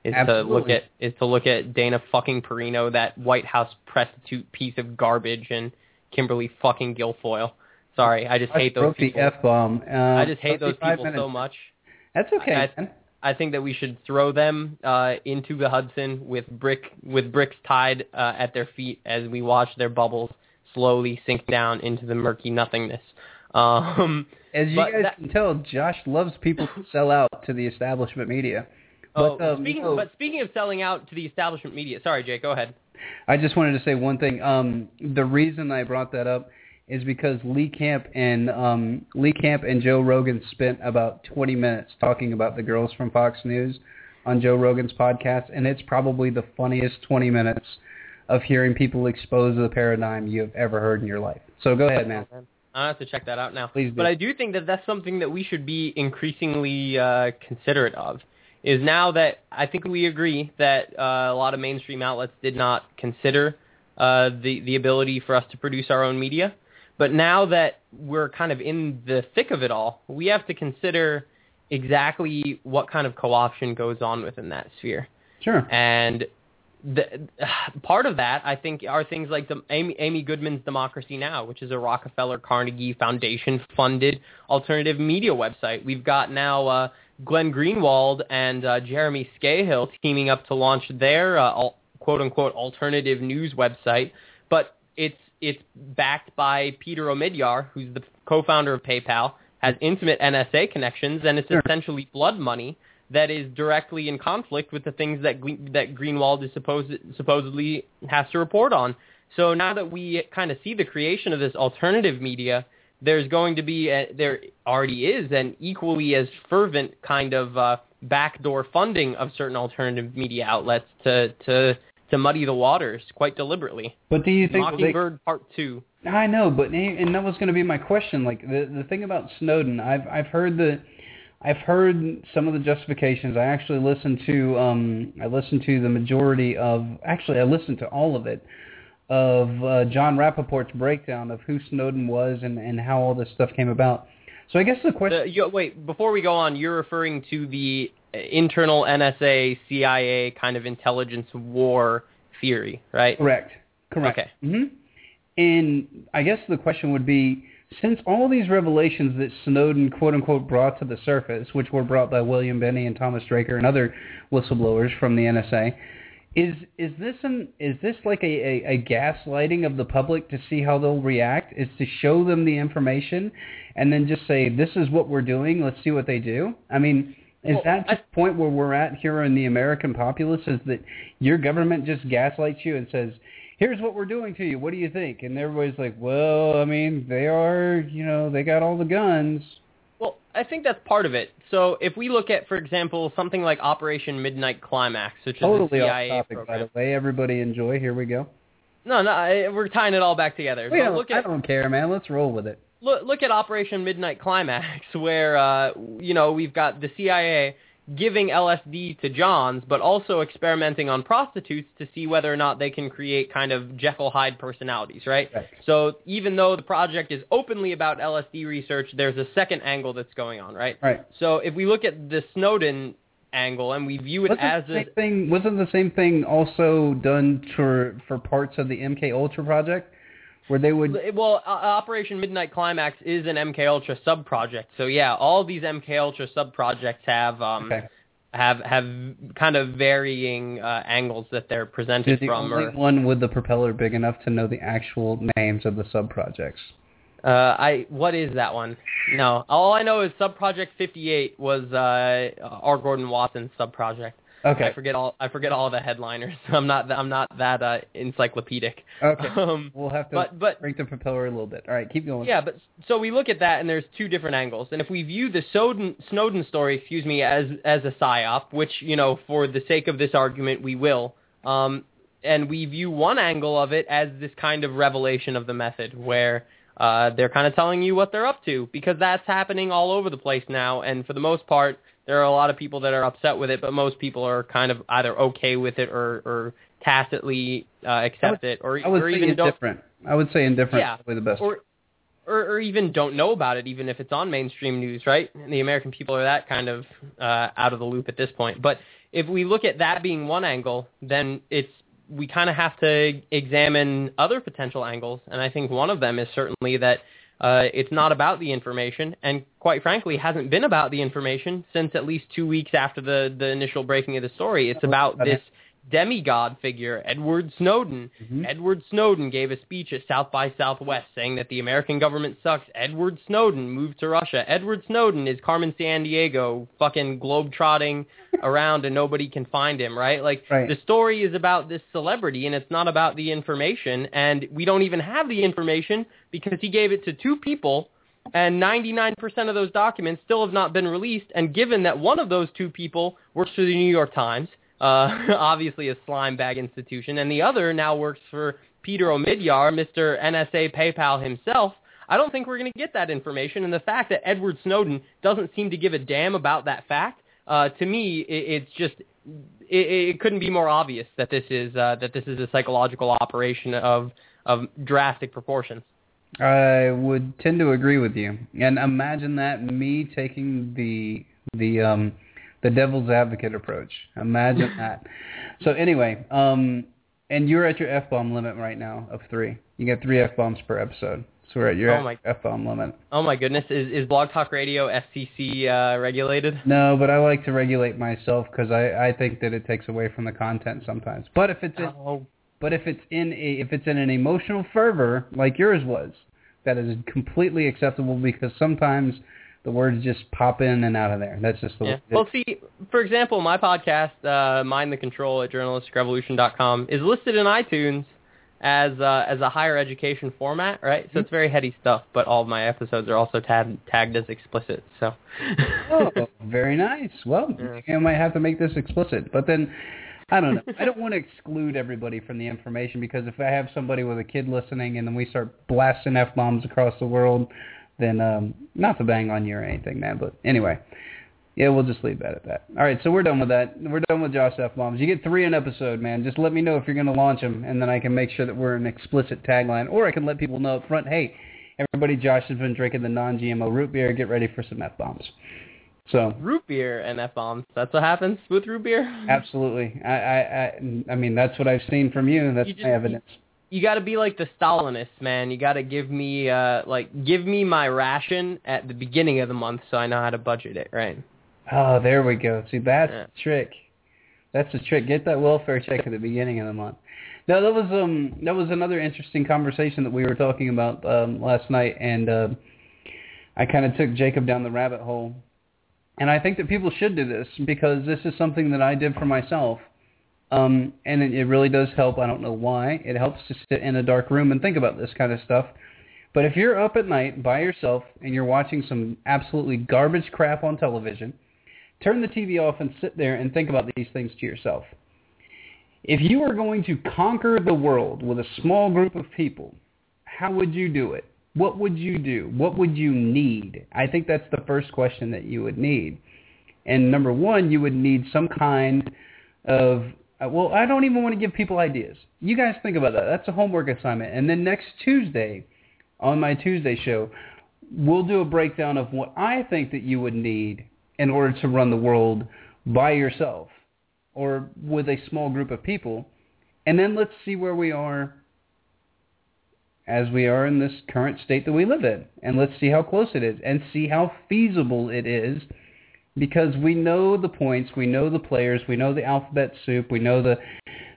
Is Absolutely. to look at is to look at Dana fucking Perino, that White House prostitute piece of garbage, and Kimberly fucking Guilfoyle. Sorry, I just I hate those broke people. the f bomb. Uh, I just hate those people minutes. so much. That's okay. I- man. I think that we should throw them uh, into the Hudson with brick with bricks tied uh, at their feet as we watch their bubbles slowly sink down into the murky nothingness. Um, As you guys that- can tell, Josh loves people who sell out to the establishment media. Oh, But, um, speaking, no. but speaking of selling out to the establishment media, sorry, Jake, go ahead. I just wanted to say one thing. Um, the reason I brought that up is because Lee Camp and um, Lee Camp and Joe Rogan spent about 20 minutes talking about the girls from Fox News on Joe Rogan's podcast, and it's probably the funniest 20 minutes of hearing people expose the paradigm you have ever heard in your life. So go ahead, man. I have to check that out now. Please do. But I do think that that's something that we should be increasingly uh, considerate of. Is now that I think we agree that uh, a lot of mainstream outlets did not consider uh, the the ability for us to produce our own media, but now that we're kind of in the thick of it all, we have to consider exactly what kind of co-option goes on within that sphere. Sure. And the, part of that, I think, are things like the, Amy, Amy Goodman's Democracy Now, which is a Rockefeller Carnegie Foundation funded alternative media website. We've got now uh, Glenn Greenwald and uh, Jeremy Scahill teaming up to launch their uh, al- quote unquote alternative news website, but it's it's backed by Peter Omidyar, who's the co-founder of PayPal, has intimate NSA connections, and it's Sure. essentially blood money that is directly in conflict with the things that Gle- that Greenwald is supposed supposedly has to report on. So now that we kind of see the creation of this alternative media, there's going to be a, there already is an equally as fervent kind of uh, backdoor funding of certain alternative media outlets to to to muddy the waters quite deliberately. But do you think that they, Mockingbird Part Two. I know, but and that was going to be my question. Like the the thing about Snowden, I've I've heard the I've heard some of the justifications. I actually listened to um I listened to the majority of actually I listened to all of it of uh, Jon Rappoport's breakdown of who Snowden was and and how all this stuff came about. So I guess the question you, wait, before we go on, you're referring to the internal NSA CIA kind of intelligence war theory, right? Correct. Correct. Okay. hmm And I guess the question would be, since all these revelations that Snowden quote unquote brought to the surface, which were brought by William Binney and Thomas Draker and other whistleblowers from the NSA, is is this an is this like a, a, a gaslighting of the public to see how they'll react? Is to show them the information and then just say this is what we're doing. Let's see what they do. I mean, is Well, that just the point where we're at here in the American populace? Is that your government just gaslights you and says, "Here's what we're doing to you. What do you think?" And everybody's like, "Well, I mean, they are, you know, they got all the guns." I think that's part of it. So if we look at, for example, something like Operation Midnight Climax, which is Totally a off topic, program. by the way. Everybody enjoy. Here we go. No, no, I- we're tying it all back together. We don't, look I don't care, man. Let's roll with it. look, look at Operation Midnight Climax, where uh, you know we've got the CIA giving LSD to Johns, but also experimenting on prostitutes to see whether or not they can create kind of Jekyll Hyde personalities, right? Right. So even though the project is openly about LSD research, there's a second angle that's going on, right? Right. So if we look at the Snowden angle and we view it Wasn't as the a same thing? Wasn't the same thing also done for for parts of the MK Ultra project, where they would? Well, uh, Operation Midnight Climax is an MK Ultra sub project. So yeah, all these MK Ultra sub projects have um Okay. have have kind of varying uh, angles that they're You're presented the from. only Or, one with the propeller big enough to know the actual names of the sub projects. uh, I what is that one? No, all I know is Sub Project 58 was uh, R. Gordon Wasson's sub project. Okay. I forget all I forget all the headliners. I'm not I'm not that uh, encyclopedic. Okay. Um, We'll have to but but break the propeller a little bit. All right, keep going. Yeah, but so we look at that, and there's two different angles. And if we view the Snowden, Snowden story, excuse me, as as a psyop, which you know, for the sake of this argument, we will, um, and we view one angle of it as this kind of revelation of the method, where uh, they're kind of telling you what they're up to, because that's happening all over the place now. And for the most part, there are a lot of people that are upset with it, but most people are kind of either okay with it or, or tacitly uh, accept it, or, I would or say even don't indifferent. I would say indifferent Yeah, is probably the best. or, or or even don't know about it, even if it's on mainstream news, right? And the American people are that kind of uh, out of the loop at this point. But if we look at that being one angle, then it's we kind of have to examine other potential angles, and I think one of them is certainly that uh, it's not about the information, and quite frankly, hasn't been about the information since at least two weeks after the the initial breaking of the story. It's about this demigod figure, Edward Snowden. Mm-hmm. Edward Snowden gave a speech at South by Southwest saying that the American government sucks. Edward Snowden moved to Russia. Edward Snowden is Carmen Sandiego fucking globe-trotting around and nobody can find him, right? Like Right. the story is about this celebrity and it's not about the information and we don't even have the information because he gave it to two people and 99% of those documents still have not been released. And given that one of those two people works for the New York Times, uh, obviously a slime bag institution, and the other now works for Peter Omidyar, Mr. NSA PayPal himself, I don't think we're going to get that information. And the fact that Edward Snowden doesn't seem to give a damn about that fact, uh, to me, it, it's just it, it couldn't be more obvious that this is uh, that this is a psychological operation of of drastic proportions. I would tend to agree with you. And imagine that me taking the the um the devil's advocate approach. Imagine that. So anyway, um and you're at your F bomb limit right now of three. You get three F bombs per episode. So we're at your Oh my- limit. Oh my goodness, is is Blog Talk Radio FCC uh, regulated? No, but I like to regulate myself because I I think that it takes away from the content sometimes. But if it's in, Oh, But if it's in a if it's in an emotional fervor like yours was, that is completely acceptable because sometimes the words just pop in and out of there. That's just the yeah. way. it Well, see, for example, my podcast, uh, Mind the Control at journalisticrevolution.com, is listed in iTunes as uh, as a higher education format, right? So it's very heady stuff, but all of my episodes are also tagged tagged as explicit. So. oh, very nice. Well, Yeah. I might have to make this explicit, but then. I don't know. I don't want to exclude everybody from the information because if I have somebody with a kid listening and then we start blasting f bombs across the world, then um, not to bang on you or anything, man. But anyway, yeah, we'll just leave that at that. All right, so we're done with that. We're done with Josh f bombs. You get three an episode, man. Just let me know if you're going to launch them, and then I can make sure that we're an explicit tagline, or I can let people know up front, hey, everybody, Josh has been drinking the non-GMO root beer. Get ready for some f bombs. So root beer and F bombs. That's what happens with root beer. Absolutely. I, I, I, I mean, that's what I've seen from you. That's You just- my evidence. You got to be like the Stalinists, man. You got to give me uh like give me my ration at the beginning of the month so I know how to budget it, right? Oh, there we go. See, that's Yeah. the trick. That's the trick. Get that welfare check at the beginning of the month. Now that was um that was another interesting conversation that we were talking about um last night, and uh, I kind of took Jacob down the rabbit hole. And I think that people should do this because this is something that I did for myself. Um, and it, it really does help. I don't know why. It helps to sit in a dark room and think about this kind of stuff. But if you're up at night by yourself and you're watching some absolutely garbage crap on television, turn the TV off and sit there and think about these things to yourself. If you were going to conquer the world with a small group of people, how would you do it? What would you do? What would you need? I think that's the first question that you would need. And number one, you would need some kind of, uh, well, I don't even want to give people ideas. You guys think about that. That's a homework assignment. And then next Tuesday, on my Tuesday show, we'll do a breakdown of what I think that you would need in order to run the world by yourself or with a small group of people. And then let's see where we are as we are in this current state that we live in. And let's see how close it is and see how feasible it is because we know the points, we know the players, we know the alphabet soup, we know the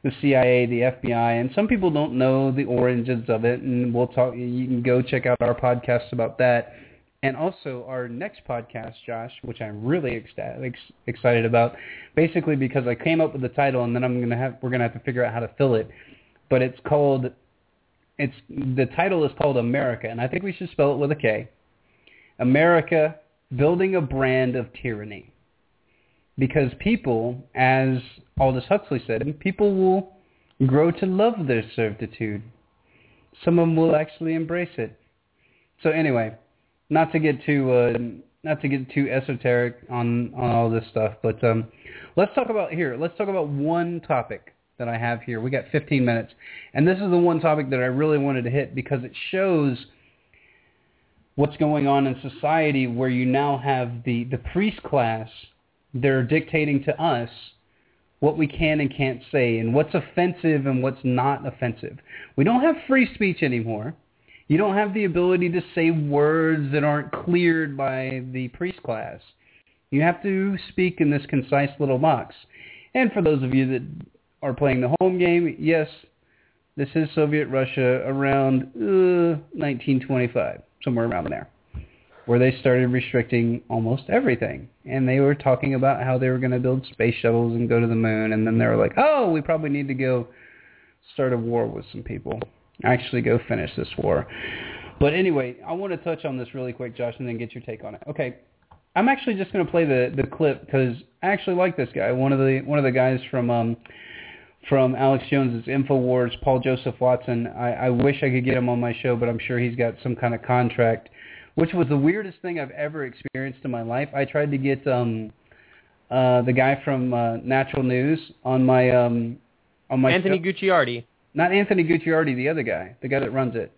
the CIA, the FBI, and some people don't know the origins of it. And we'll talk. You can go check out our podcast about that, and also our next podcast, Josh, which I'm really ecstatic, excited about. Basically, because I came up with the title, and then I'm gonna have we're gonna have to figure out how to fill it. But it's called. It's the title is called America, and I think we should spell it with a K. America, building a brand of tyranny because people, as Aldous Huxley said, people will grow to love their servitude. Some of them will actually embrace it. So anyway, not to get too uh, not to get too esoteric on on all this stuff, but um, let's talk about here. Let's talk about one topic that I have here. We got 15 minutes, and this is the one topic that I really wanted to hit because it shows what's going on in society where you now have the the priest class they're dictating to us what we can and can't say and what's offensive and what's not offensive. We don't have free speech anymore. You don't have the ability to say words that aren't cleared by the priest class. You have to speak in this concise little box. And for those of you that are playing the home game, yes, this is Soviet Russia around uh, 1925, somewhere around there, where they started restricting almost everything. And they were talking about how they were going to build space shuttles and go to the moon. And then they were like, oh, we probably need to go start a war with some people. Actually go finish this war. But anyway, I want to touch on this really quick, Josh, and then get your take on it. Okay, I'm actually just going to play the the clip because I actually like this guy. One of the one of the guys from um from Alex Jones's Infowars, Paul Joseph Watson. I, I wish I could get him on my show, but I'm sure he's got some kind of contract, which was the weirdest thing I've ever experienced in my life. I tried to get um uh the guy from uh, Natural News on my um on my Anthony show. Gucciardi. Not Anthony Gucciardi, the other guy, the guy that runs it.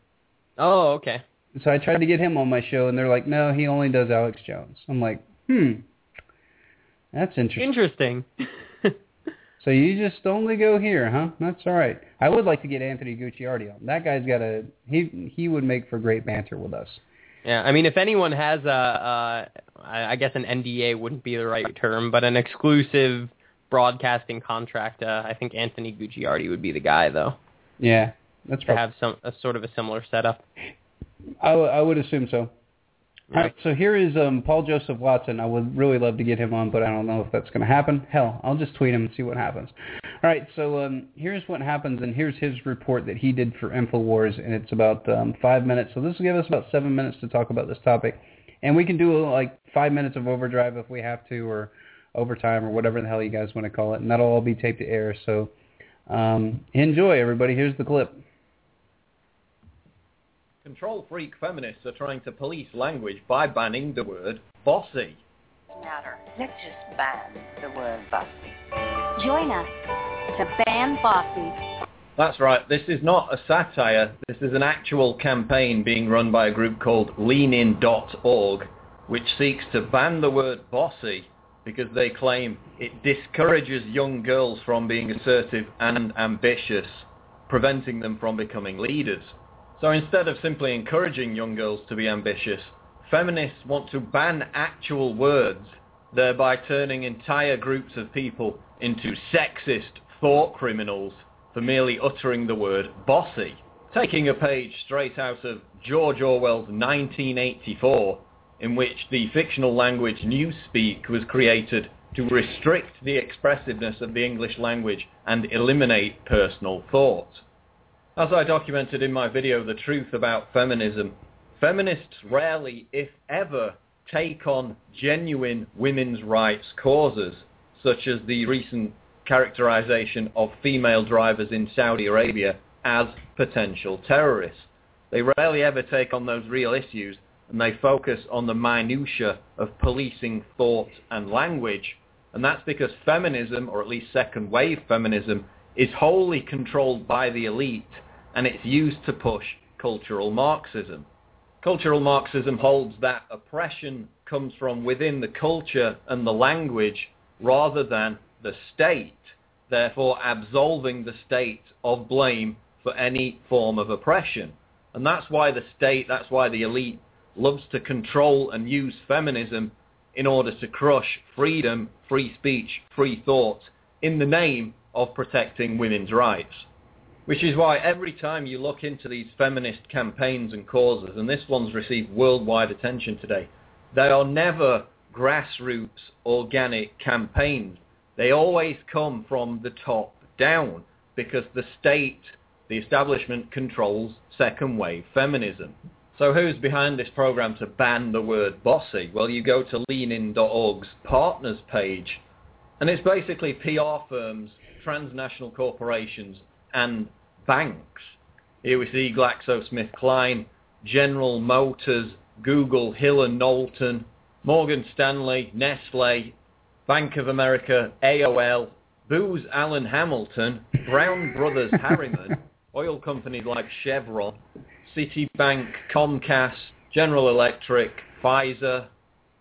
Oh, okay. So I tried to get him on my show, and they're like, no, he only does Alex Jones. I'm like, hmm, that's interesting. Interesting. So you just only go here, huh? That's all right. I would like to get Anthony Gucciardi on. That guy's got a he. He would make for great banter with us. Yeah, I mean, if anyone has a, uh, I guess an NDA wouldn't be the right term, but an exclusive broadcasting contract, uh, I think Anthony Gucciardi would be the guy, though. Yeah, that's to have some a sort of a similar setup. I, w- I would assume so. Yeah. All right, so here is um, Paul Joseph Watson. I would really love to get him on, but I don't know if that's going to happen. Hell, I'll just tweet him and see what happens. All right, so um, here's what happens, and here's his report that he did for Infowars, and it's about um, five minutes. So this will give us about seven minutes to talk about this topic, and we can do like five minutes of overdrive if we have to, or overtime, or whatever the hell you guys want to call it, and that'll all be taped to air. So um, enjoy, everybody. Here's the clip. Control freak feminists are trying to police language by banning the word bossy. matter. Let's just ban the word bossy. Join us to ban bossy. That's right, this is not a satire, this is an actual campaign being run by a group called leanin.org, which seeks to ban the word bossy because they claim it discourages young girls from being assertive and ambitious, preventing them from becoming leaders. So instead of simply encouraging young girls to be ambitious, feminists want to ban actual words, thereby turning entire groups of people into sexist thought criminals for merely uttering the word bossy. Taking a page straight out of George Orwell's 1984, in which the fictional language Newspeak was created to restrict the expressiveness of the English language and eliminate personal thought. As I documented in my video, The Truth About Feminism, feminists rarely, if ever, take on genuine women's rights causes, such as the recent characterization of female drivers in Saudi Arabia as potential terrorists. They rarely ever take on those real issues, and they focus on the minutiae of policing thought and language, and that's because feminism, or at least second wave feminism, is wholly controlled by the elite and it's used to push cultural Marxism. Cultural Marxism holds that oppression comes from within the culture and the language rather than the state, therefore absolving the state of blame for any form of oppression. And that's why the state, that's why the elite loves to control and use feminism in order to crush freedom, free speech, free thought in the name of protecting women's rights. Which is why every time you look into these feminist campaigns and causes, and this one's received worldwide attention today, they are never grassroots organic campaigns. They always come from the top down because the state, the establishment controls second wave feminism. So who's behind this program to ban the word bossy? Well, you go to leanin.org's partners page, and it's basically PR firms, transnational corporations, and banks. Here we see GlaxoSmithKline, General Motors, Google, Hill and Knowlton, Morgan Stanley, Nestle, Bank of America, AOL, Booz Allen Hamilton, Brown Brothers Harriman, oil companies like Chevron, Citibank, Comcast, General Electric, Pfizer,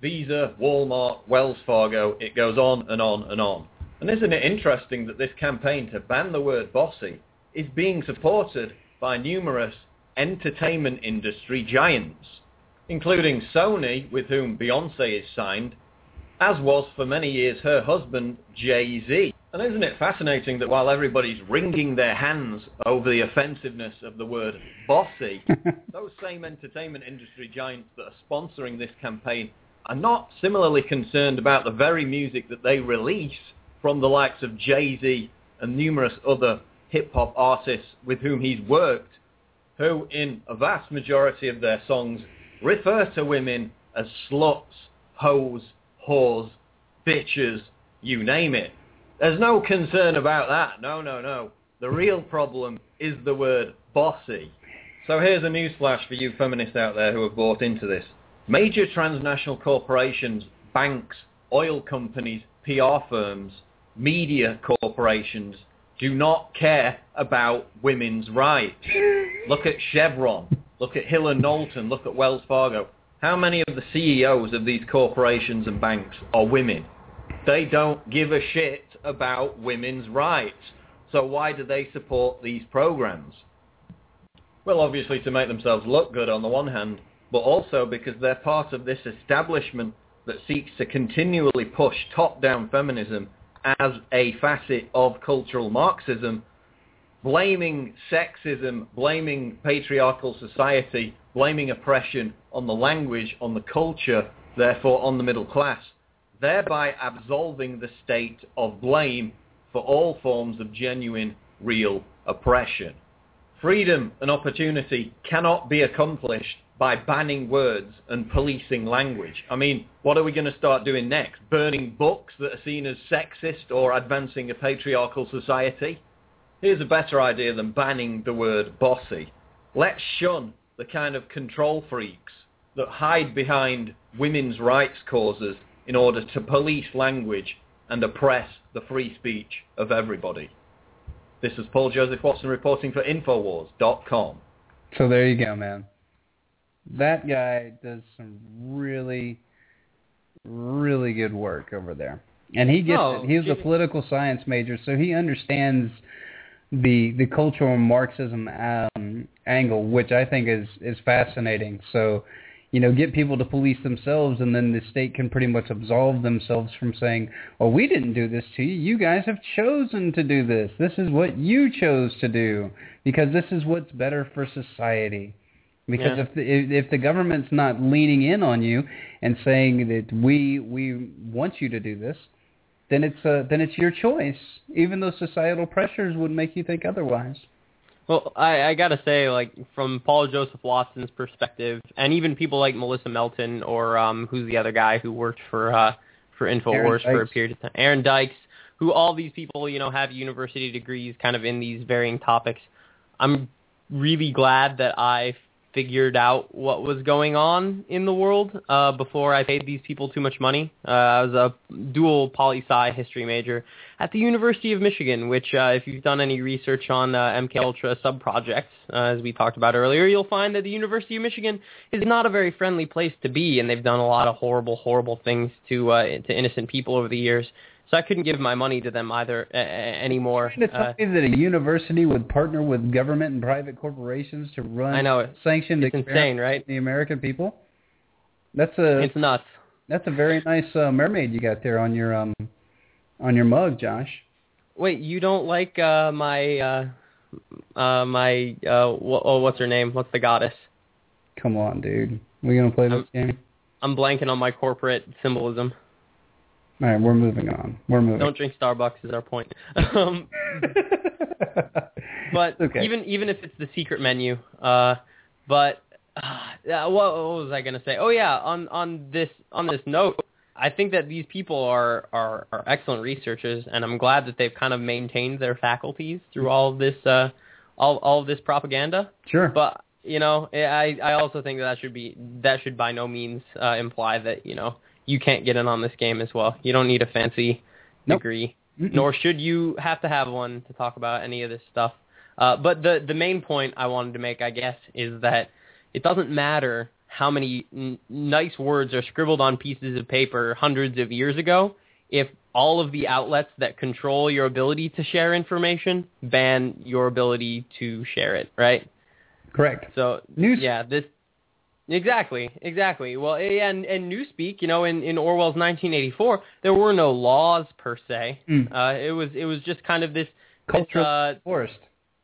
Visa, Walmart, Wells Fargo, it goes on and on and on. And isn't it interesting that this campaign to ban the word bossy is being supported by numerous entertainment industry giants, including Sony, with whom Beyonce is signed, as was for many years her husband, Jay-Z. And isn't it fascinating that while everybody's wringing their hands over the offensiveness of the word bossy, those same entertainment industry giants that are sponsoring this campaign are not similarly concerned about the very music that they release from the likes of Jay-Z and numerous other hip-hop artists with whom he's worked, who in a vast majority of their songs refer to women as sluts, hoes, whores, bitches, you name it. There's no concern about that. No, no, no. The real problem is the word bossy. So here's a newsflash for you feminists out there who have bought into this. Major transnational corporations, banks, oil companies, PR firms, media corporations do not care about women's rights. Look at Chevron. Look at Hill and Knowlton. Look at Wells Fargo. How many of the CEOs of these corporations and banks are women? They don't give a shit about women's rights. So why do they support these programs? Well, obviously to make themselves look good on the one hand, but also because they're part of this establishment that seeks to continually push top-down feminism as a facet of cultural Marxism, blaming sexism, blaming patriarchal society, blaming oppression on the language, on the culture, therefore on the middle class, thereby absolving the state of blame for all forms of genuine, real oppression. Freedom and opportunity cannot be accomplished by banning words and policing language. I mean, what are we going to start doing next? Burning books that are seen as sexist or advancing a patriarchal society? Here's a better idea than banning the word bossy. Let's shun the kind of control freaks that hide behind women's rights causes in order to police language and oppress the free speech of everybody. This is Paul Joseph Watson reporting for Infowars.com. So there you go, man. That guy does some really, really good work over there, and he gets Oh, it. He's a political science major, so he understands the the cultural Marxism um, angle, which I think is is fascinating. So, you know, get people to police themselves, and then the state can pretty much absolve themselves from saying, "Well, we didn't do this to you. You guys have chosen to do this. This is what you chose to do because this is what's better for society." Because Yeah. if the, if if the government's not leaning in on you and saying that we we want you to do this, then it's uh, then it's your choice, even though societal pressures would make you think otherwise. Well, I, I gotta say, like from Paul Joseph Watson's perspective, and even people like Melissa Melton or um, who's the other guy who worked for uh, for Infowars for a period of time, Aaron Dykes, who all these people, you know, have university degrees, kind of in these varying topics. I'm really glad that I figured out what was going on in the world uh, before I paid these people too much money. Uh, I was a dual poli-sci history major at the University of Michigan, which uh, if you've done any research on uh, MK Ultra sub-projects, uh, as we talked about earlier, you'll find that the University of Michigan is not a very friendly place to be, and they've done a lot of horrible, horrible things to uh, to innocent people over the years. So I couldn't give my money to them either uh, anymore. Trying to tell me that a university would partner with government and private corporations to run I know it. sanctioned It's insane, right? the American people? That's a It's nuts. that's a very nice uh, mermaid you got there on your um on your mug, Josh. Wait, you don't like uh, my uh, uh, my uh, wh- oh, what's her name? What's the goddess? Come on, dude. We gonna play this game? I'm blanking on my corporate symbolism. All right, we're moving on. We're moving. Don't drink Starbucks is our point. um, but okay. even even if it's the secret menu, uh, but uh, what, what was I gonna say? Oh yeah, on on this on this note, I think that these people are are are excellent researchers, and I'm glad that they've kind of maintained their faculties through all of this uh, all all of this propaganda. sure. But you know, I I also think that that should be that should by no means uh, imply that you know you can't get in on this game as well. You don't need a fancy Nope. degree, Mm-mm. nor should you have to have one to talk about any of this stuff. Uh, but the the main point I wanted to make, I guess, is that it doesn't matter how many n- nice words are scribbled on pieces of paper hundreds of years ago if all of the outlets that control your ability to share information ban your ability to share it, right? Correct. So News- yeah, this exactly, exactly. Well, and and newspeak, you know, in in Orwell's 1984, there were no laws per se. Mm. Uh, it was it was just kind of this, Cultural uh, forest.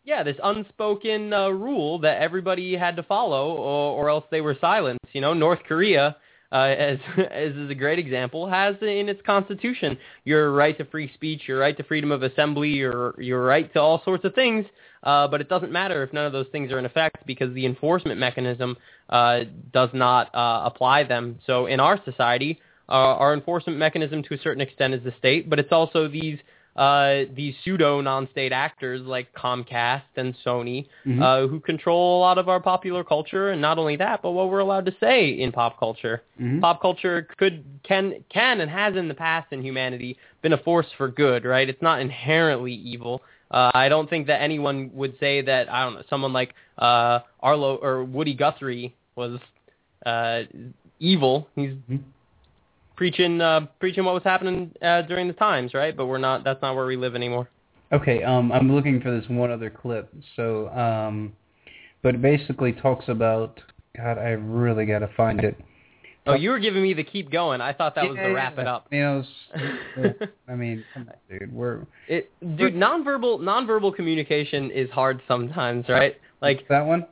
yeah, this unspoken uh, rule that everybody had to follow, or, or else they were silenced. You know, North Korea, uh, as as is a great example, has in its constitution your right to free speech, your right to freedom of assembly, your your right to all sorts of things. Uh, but it doesn't matter if none of those things are in effect because the enforcement mechanism uh, does not uh, apply them. So in our society, uh, our enforcement mechanism to a certain extent is the state, but it's also these uh, these pseudo non-state actors like Comcast and Sony Mhm. uh, who control a lot of our popular culture, and not only that, but what we're allowed to say in pop culture. Mhm. Pop culture could can can and has in the past in humanity been a force for good, right? It's not inherently evil. Uh, I don't think that anyone would say that I don't know someone like uh, Arlo or Woody Guthrie was uh, evil. He's preaching uh, preaching what was happening uh, during the times, right? But we're not. That's not where we live anymore. Okay, um, I'm looking for this one other clip. So, um, but it basically talks about. God, I really got to find it. Oh, you were giving me the keep going. I thought that was the wrap it up. You know, I mean, come on, dude. We're It, dude, nonverbal nonverbal communication is hard sometimes, right? Like that one.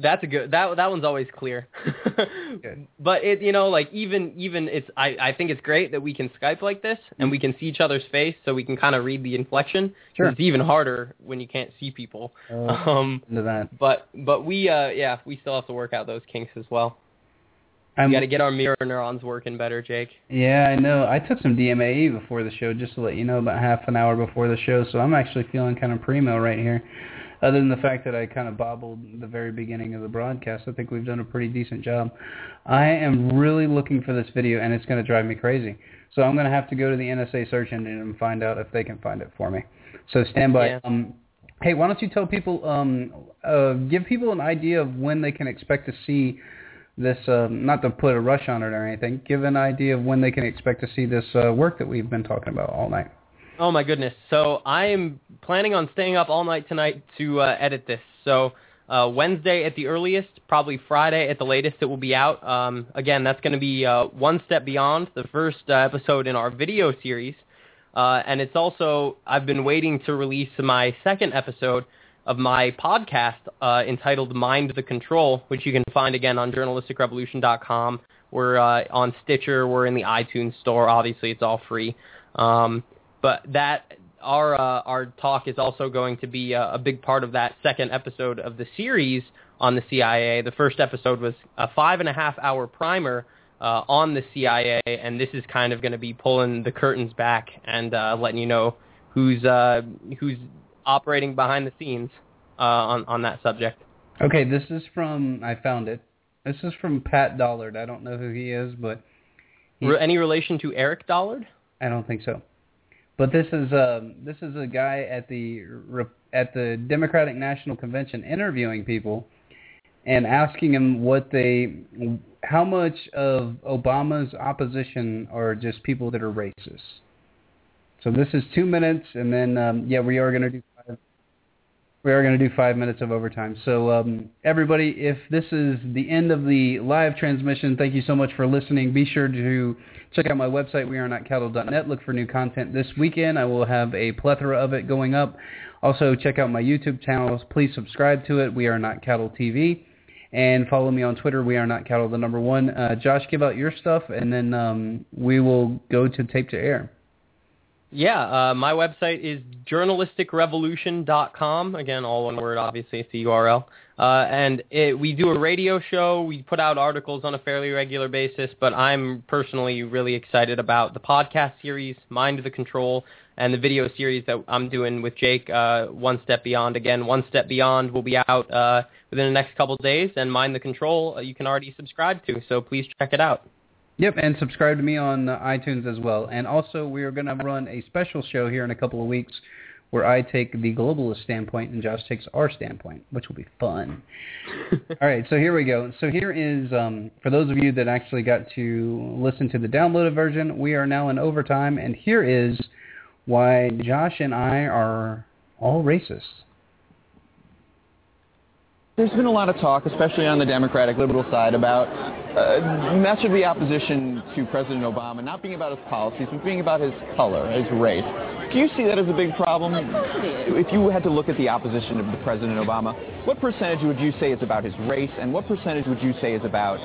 that's a good that that one's always clear. Good. but it you know like even even it's I I think it's great that we can Skype like this and we can see each other's face so we can kind of read the inflection. Sure. It's even harder when you can't see people. Oh, Um into that. but but we uh yeah, we still have to work out those kinks as well. I'm, We got to get our mirror neurons working better, Jake. Yeah, I know. I took some DMAE before the show, just to let you know, about half an hour before the show. So I'm actually feeling kind of primo right here. Other than the fact that I kind of bobbled the very beginning of the broadcast, I think we've done a pretty decent job. I am really looking for this video, and it's going to drive me crazy. So I'm going to have to go to the NSA search engine and find out if they can find it for me. So stand by. Yeah. Um, hey, why don't you tell people, um, uh, give people an idea of when they can expect to see this, um, not to put a rush on it or anything, give an idea of when they can expect to see this uh, work that we've been talking about all night. Oh my goodness. So I am planning on staying up all night tonight to uh, edit this. So uh, Wednesday at the earliest, probably Friday at the latest, it will be out. Um, again, that's going to be uh, one step beyond the first uh, episode in our video series, uh, and it's also I've been waiting to release my second episode of my podcast uh, entitled Mind the Control, which you can find again on journalisticrevolution.com. We're uh, on Stitcher. We're in the iTunes store. Obviously, it's all free. Um, but that our uh, our talk is also going to be a, a big part of that second episode of the series on the CIA. The first episode was a five and a half hour primer uh, on the CIA, and this is kind of going to be pulling the curtains back and uh, letting you know who's uh, who's operating behind the scenes uh, on on that subject. Okay, this is from, I found it. This is from Pat Dollard. I don't know who he is, but he, Any relation to Eric Dollard? I don't think so. But this is um, this is a guy at the at the Democratic National Convention interviewing people and asking them what they how much of Obama's opposition are just people that are racist. So this is two minutes, and then um, yeah, we are going to do we are going to do five minutes of overtime. So um, everybody, if this is the end of the live transmission, thank you so much for listening. Be sure to check out my website, wearenotcattle.net. Look for new content this weekend. I will have a plethora of it going up. Also, check out my YouTube channel. Please subscribe to it. We are not cattle TV. And follow me on Twitter. We are not cattle, the number one. Uh, Josh, give out your stuff, and then um, we will go to tape to air. Yeah, uh, my website is journalisticrevolution.com. Again, all one word, obviously, it's the URL. Uh, and it, we do a radio show. We put out articles on a fairly regular basis, but I'm personally really excited about the podcast series, Mind the Control, and the video series that I'm doing with Jake, uh, One Step Beyond. Again, One Step Beyond will be out uh, within the next couple of days, and Mind the Control uh, you can already subscribe to, so please check it out. Yep, and subscribe to me on iTunes as well. And also, we are going to run a special show here in a couple of weeks where I take the globalist standpoint and Josh takes our standpoint, which will be fun. All right, so here we go. So here is, um, for those of you that actually got to listen to the downloaded version, we are now in overtime, and here is why Josh and I are all racist. There's been a lot of talk, especially on the Democratic liberal side, about uh, much of the opposition to President Obama not being about his policies, but being about his color, his race. Do you see that as a big problem? If you had to look at the opposition of the President Obama, what percentage would you say is about his race, and what percentage would you say is about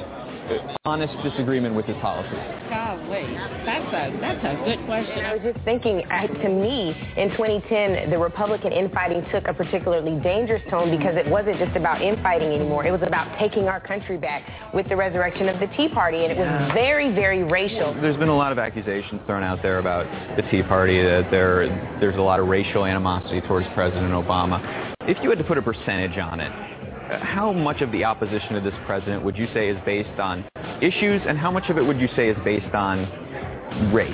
honest disagreement with his policies? Golly, that's a that's a good question. I was just thinking, uh, to me, in 2010, the Republican infighting took a particularly dangerous tone because it wasn't just about infighting anymore. It was about taking our country back with the resurrection of the Tea Party, and it was very, very racial. There's been a lot of accusations thrown out there about the Tea Party that there there's a lot of racial animosity towards President Obama. If you had to put a percentage on it, how much of the opposition to this president would you say is based on issues, and how much of it would you say is based on race?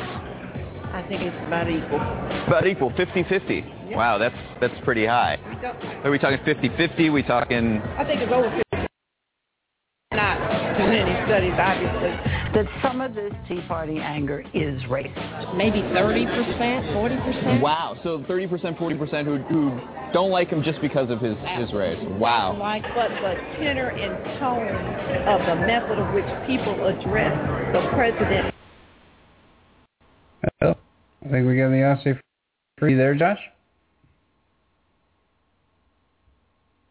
I think it's about equal. About equal, 50-50. Wow, that's that's pretty high. Are we talking 50-50? We talking I think it's over 50. Not doing any studies, obviously. that some of this Tea Party anger is racist. Maybe 30 percent, 40 percent. wow? So 30%, 40% who who don't like him just because of his his race. Wow. Like, but the tenor and tone of the method of which people address the president. Oh, I think we got the Aussie free there, Josh.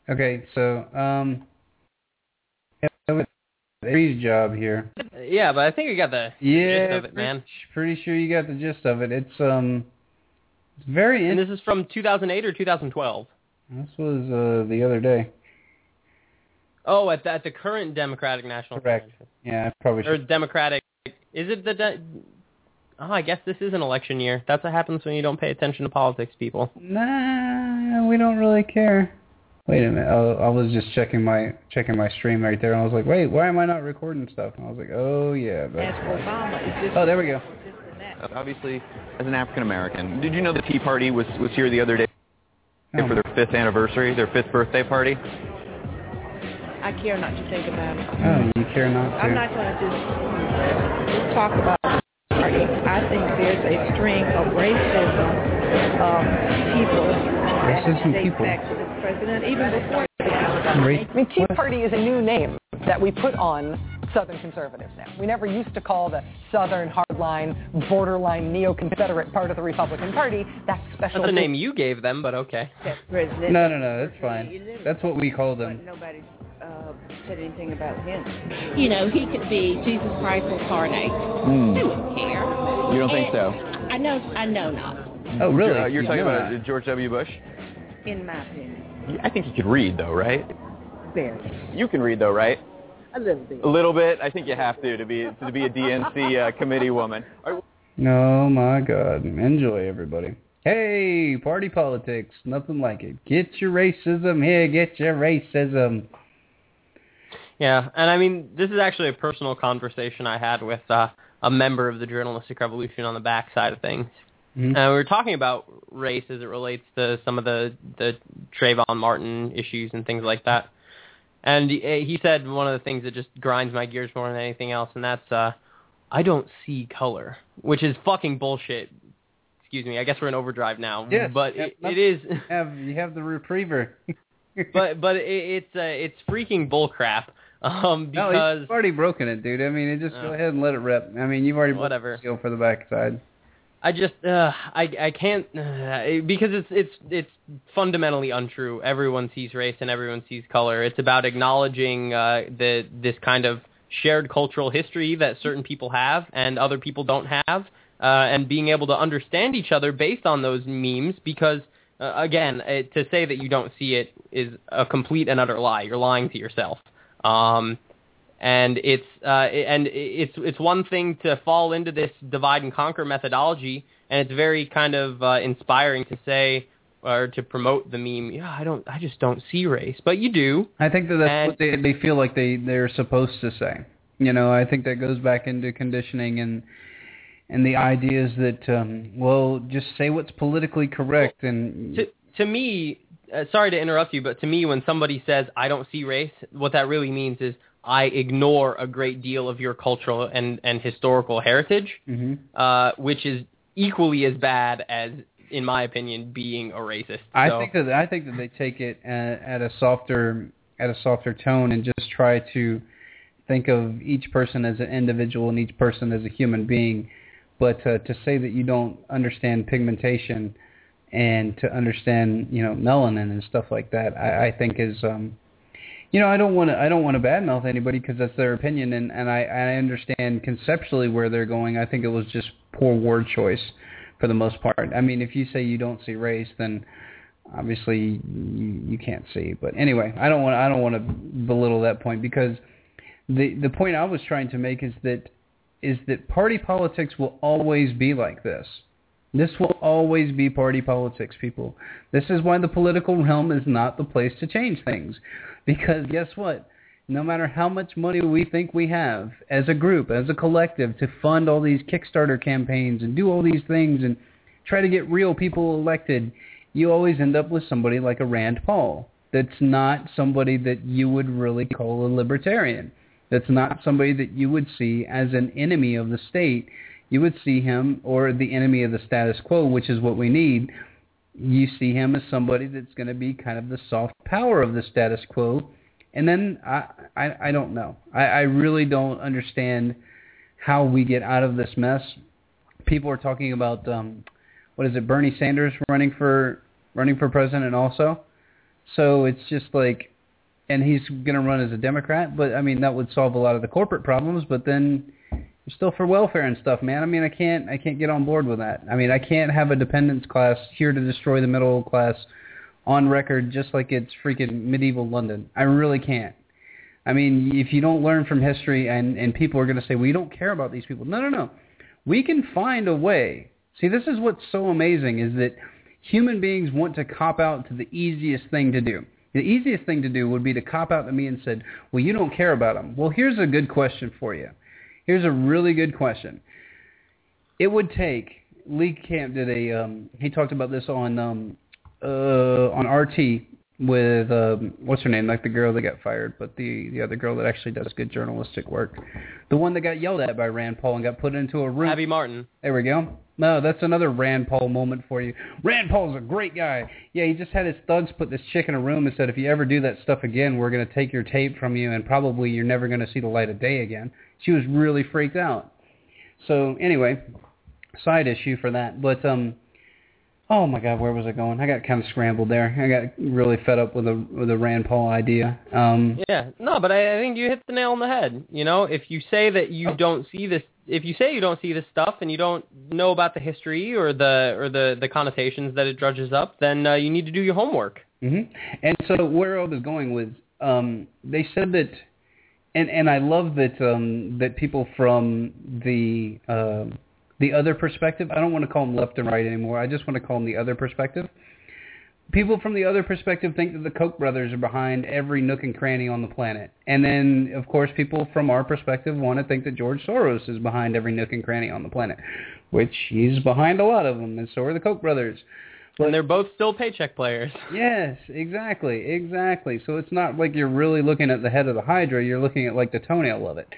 Okay, so um, Free's job here. Yeah, but I think we got the Yeah, gist of it, man. Pretty sure you got the gist of it. It's um, it's very. And In- this is from 2008 or 2012. this was uh the other day. Oh, at the, at the current Democratic National Correct. Convention. Yeah, I probably Or. Democratic. Is it the... De- oh, I guess this is an election year. That's what happens when you don't pay attention to politics, people. Nah, we don't really care. Wait a minute. I, I was just checking my checking my stream right there, and I was like, wait, why am I not recording stuff? And I was like, oh yeah. As That's Obama, oh, there we go. this and that. Obviously, as an African American, did you know the Tea Party was was here the other day Oh, for their fifth anniversary, their fifth birthday party? I care not to think about it. oh, you care not to? I'm not going to just, just talk about party. I think there's a string of racism um, people Racism that dates people. back to this president, even before. I mean, Tea Party is a new name that we put on Southern conservatives now. We never used to call the Southern hardline, borderline neo-Confederate part of the Republican Party that special. That's the name you gave them, but okay. No, no, no. That's fine. That's what we call them. But nobody uh, said anything about him. You know, he could be Jesus Christ incarnate. Hmm. They wouldn't care. You don't think so? I know, I know not. Oh, really? Uh, you're You talking about that. George W. Bush? In my opinion, I think he could read, though, right? very You can read, though, right? a little bit. A little bit. I think you have to to be to be a DNC uh, committee woman. All right, Oh my God! Enjoy, everybody. Hey, party politics, nothing like it. Get your racism here. Get your racism. Yeah, and I mean, this is actually a personal conversation I had with uh, a member of the journalistic revolution on the backside of things. Mhm. Uh, we were talking about race as it relates to some of the the Trayvon Martin issues and things like that. And he, he said one of the things that just grinds my gears more than anything else, and that's uh, I don't see color, which is fucking bullshit. Excuse me. I guess we're in overdrive now. Yes, but it, it is. You have you have the retriever? but but it, it's uh, it's freaking bullcrap. Um, no, because you've already broken it, dude. I mean, it just go Uh, ahead and let it rip. I mean, you've already broken Whatever. the seal for the backside. I just uh, I I can't uh, because it's it's it's fundamentally untrue. Everyone sees race and everyone sees color. It's about acknowledging uh, the this kind of shared cultural history that certain people have and other people don't have, uh, and being able to understand each other based on those memes. Because uh, again, uh, to say that you don't see it is a complete and utter lie. You're lying to yourself. Um, and it's uh, and it's it's one thing to fall into this divide and conquer methodology, and it's very kind of uh, inspiring to say or to promote the meme. Yeah, I don't, I just don't see race, but you do. I think that that's And- what they they feel like they they're supposed to say. You know, I think that goes back into conditioning and and the ideas that um, well, just say what's politically correct and to to me, uh, sorry to interrupt you, but to me, when somebody says I don't see race, what that really means is I ignore a great deal of your cultural and and historical heritage, Mhm. uh, which is equally as bad as, in my opinion, being a racist. I So- think that I think that they take it at, at a softer at a softer tone and just try to think of each person as an individual and each person as a human being. But uh, to say that you don't understand pigmentation and to understand you know melanin and stuff like that, I, I think is um, you know I don't want to I don't want to badmouth anybody because that's their opinion and and I I understand conceptually where they're going. I think it was just poor word choice for the most part. I mean, if you say you don't see race, then obviously you, you can't see. But anyway, I don't want I don't want to belittle that point because the the point I was trying to make is that is that party politics will always be like this. This will always be party politics, people. This is why the political realm is not the place to change things. Because guess what? No matter how much money we think we have as a group, as a collective, to fund all these Kickstarter campaigns and do all these things and try to get real people elected, you always end up with somebody like a Rand Paul. That's not somebody that you would really call a libertarian. That's not somebody that you would see as an enemy of the state. You would see him, or the enemy of the status quo, which is what we need. You see him as somebody that's going to be kind of the soft power of the status quo. And then I, I, I don't know. I, I really don't understand how we get out of this mess. People are talking about um, what is it? Bernie Sanders running for running for president also. So it's just like and he's going to run as a Democrat. But I mean, that would solve a lot of the corporate problems. But then still for welfare and stuff, man. I mean, I can't, I can't get on board with that. I mean, I can't have a dependence class here to destroy the middle class on record, just like it's freaking medieval London. I really can't. I mean, if you don't learn from history, and and people are going to say, well, you don't care about these people. No, no, no. We can find a way. See, this is what's so amazing is that human beings want to cop out to the easiest thing to do. The easiest thing to do would be to cop out to me and said, well, you don't care about them. Well, here's a good question for you. Here's a really good question. It would take, Lee Camp did a, um, he talked about this on, um, uh, on RT with, um, what's her name, like the girl that got fired, but the, the other girl that actually does good journalistic work. The one that got yelled at by Rand Paul and got put into a room. Abby Martin. There we go. No, that's another Rand Paul moment for you. Rand Paul's a great guy. Yeah, he just had his thugs put this chick in a room and said, if you ever do that stuff again, we're going to take your tape from you and probably you're never going to see the light of day again. She was really freaked out. So anyway, side issue for that. But um, oh my God, where was I going? I got kind of scrambled there. I got really fed up with the with the Rand Paul idea. Um, Yeah, no, but I, I think you hit the nail on the head. You know, if you say that you don't see this, if you say you don't see this stuff and you don't know about the history or the or the the connotations that it drudges up, then uh, you need to do your homework. hmm And so where I was going with, um, they said that, and and I love that um, that people from the uh, the other perspective. I don't want to call them left and right anymore. I just want to call them the other perspective. People from the other perspective think that the Koch brothers are behind every nook and cranny on the planet. And then, of course, people from our perspective want to think that George Soros is behind every nook and cranny on the planet, which he's behind a lot of them, and so are the Koch brothers. and they're both still paycheck players. Yes, exactly, exactly. So it's not like you're really looking at the head of the hydra, you're looking at like the toenail of it.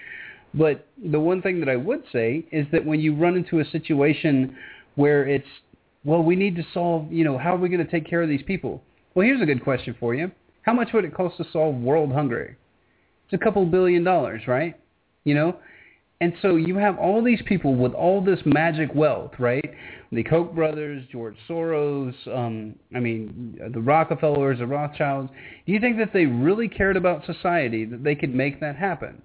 But the one thing that I would say is that when you run into a situation where it's, well, we need to solve, you know, how are we going to take care of these people? Well, here's a good question for you. How much would it cost to solve world hunger? It's a couple billion dollars, right? You know? And so you have all these people with all this magic wealth, right? The Koch brothers, George Soros, um, I mean, the Rockefellers, the Rothschilds. Do you think that they really cared about society, that they could make that happen?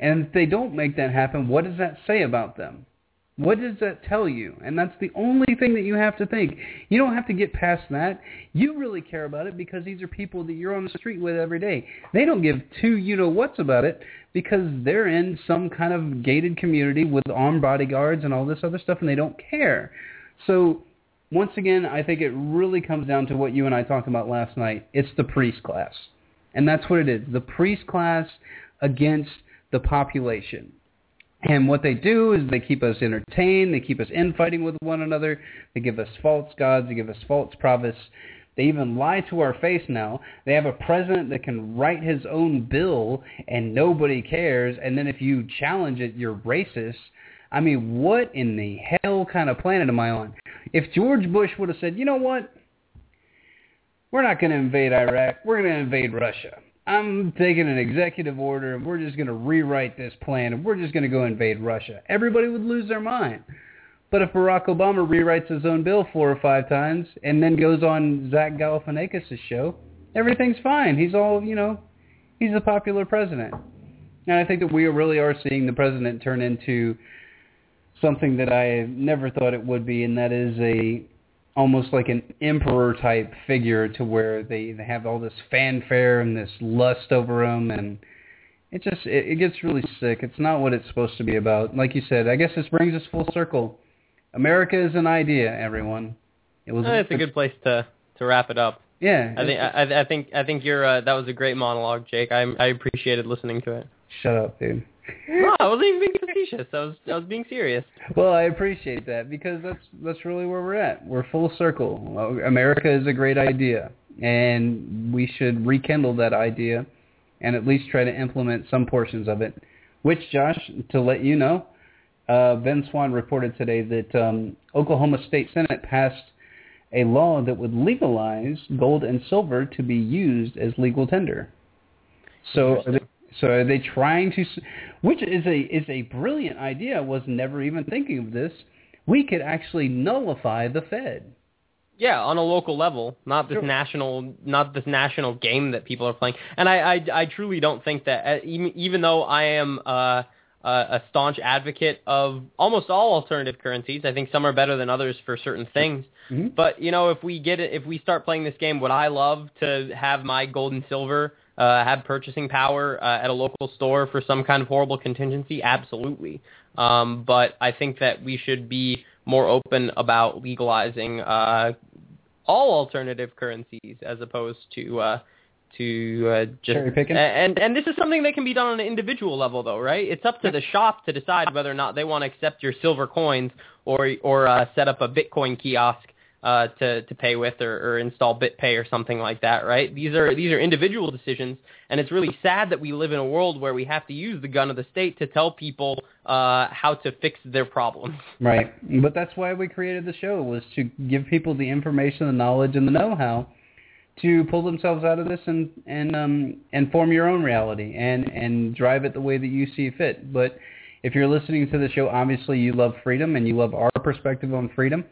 And if they don't make that happen, what does that say about them? What does that tell you? And that's the only thing that you have to think. You don't have to get past that. You really care about it because these are people that you're on the street with every day. They don't give two you-know-whats about it because they're in some kind of gated community with armed bodyguards and all this other stuff, and they don't care. So once again, I think it really comes down to what you and I talked about last night. It's the priest class. And that's what it is. The priest class against the population. And what they do is they keep us entertained. They keep us infighting with one another. They give us false gods. They give us false prophets. They even lie to our face now. They have a president that can write his own bill and nobody cares. And then if you challenge it, you're racist. I mean, what in the hell kind of planet am I on? If George Bush would have said, you know what? We're not going to invade Iraq. We're going to invade Russia. I'm taking an executive order and we're just going to rewrite this plan and we're just going to go invade Russia. Everybody would lose their mind. But if Barack Obama rewrites his own bill four or five times and then goes on Zach Galifianakis' show, everything's fine. He's all, you know, he's a popular president. And I think that we really are seeing the president turn into something that I never thought it would be, and that is a almost like an emperor type figure to where they, they have all this fanfare and this lust over him and it just it, it gets really sick. It's not what it's supposed to be about. Like you said, I guess this brings us full circle. America is an idea, everyone. It was. That's a good place to to wrap it up. Yeah, I think I, I think I think you're uh, that was a great monologue, Jake. I I appreciated listening to it. Shut up, dude. No, I wasn't even being facetious. I was I was being serious. Well, I appreciate that because that's that's really where we're at. We're full circle. America is a great idea, and we should rekindle that idea, and at least try to implement some portions of it. Which, Josh, to let you know, uh, Ben Swann reported today that um, Oklahoma State Senate passed a law that would legalize gold and silver to be used as legal tender. So so are they trying to, which is a is a brilliant idea. I was never even thinking of this. We could actually nullify the Fed. Yeah, on a local level, not this sure. national, not this national game that people are playing. And I, I, I truly don't think that uh, even, even though I am uh, a staunch advocate of almost all alternative currencies, I think some are better than others for certain things. Mm-hmm. But you know, if we get it, if we start playing this game, would I love to have my gold and silver uh, have purchasing power uh, at a local store for some kind of horrible contingency? Absolutely. Um, but I think that we should be more open about legalizing uh, all alternative currencies as opposed to uh, to uh, just Cherry picking. and and this is something that can be done on an individual level though, right? It's up to the shop to decide whether or not they want to accept your silver coins or or uh, set up a Bitcoin kiosk uh, to to pay with or, or install BitPay or something like that, right? These are these are individual decisions, and it's really sad that we live in a world where we have to use the gun of the state to tell people uh, how to fix their problems. Right, but that's why we created the show was to give people the information, the knowledge, and the know-how to pull themselves out of this and and um and form your own reality and and drive it the way that you see fit. But if you're listening to the show, obviously you love freedom and you love our perspective on freedom.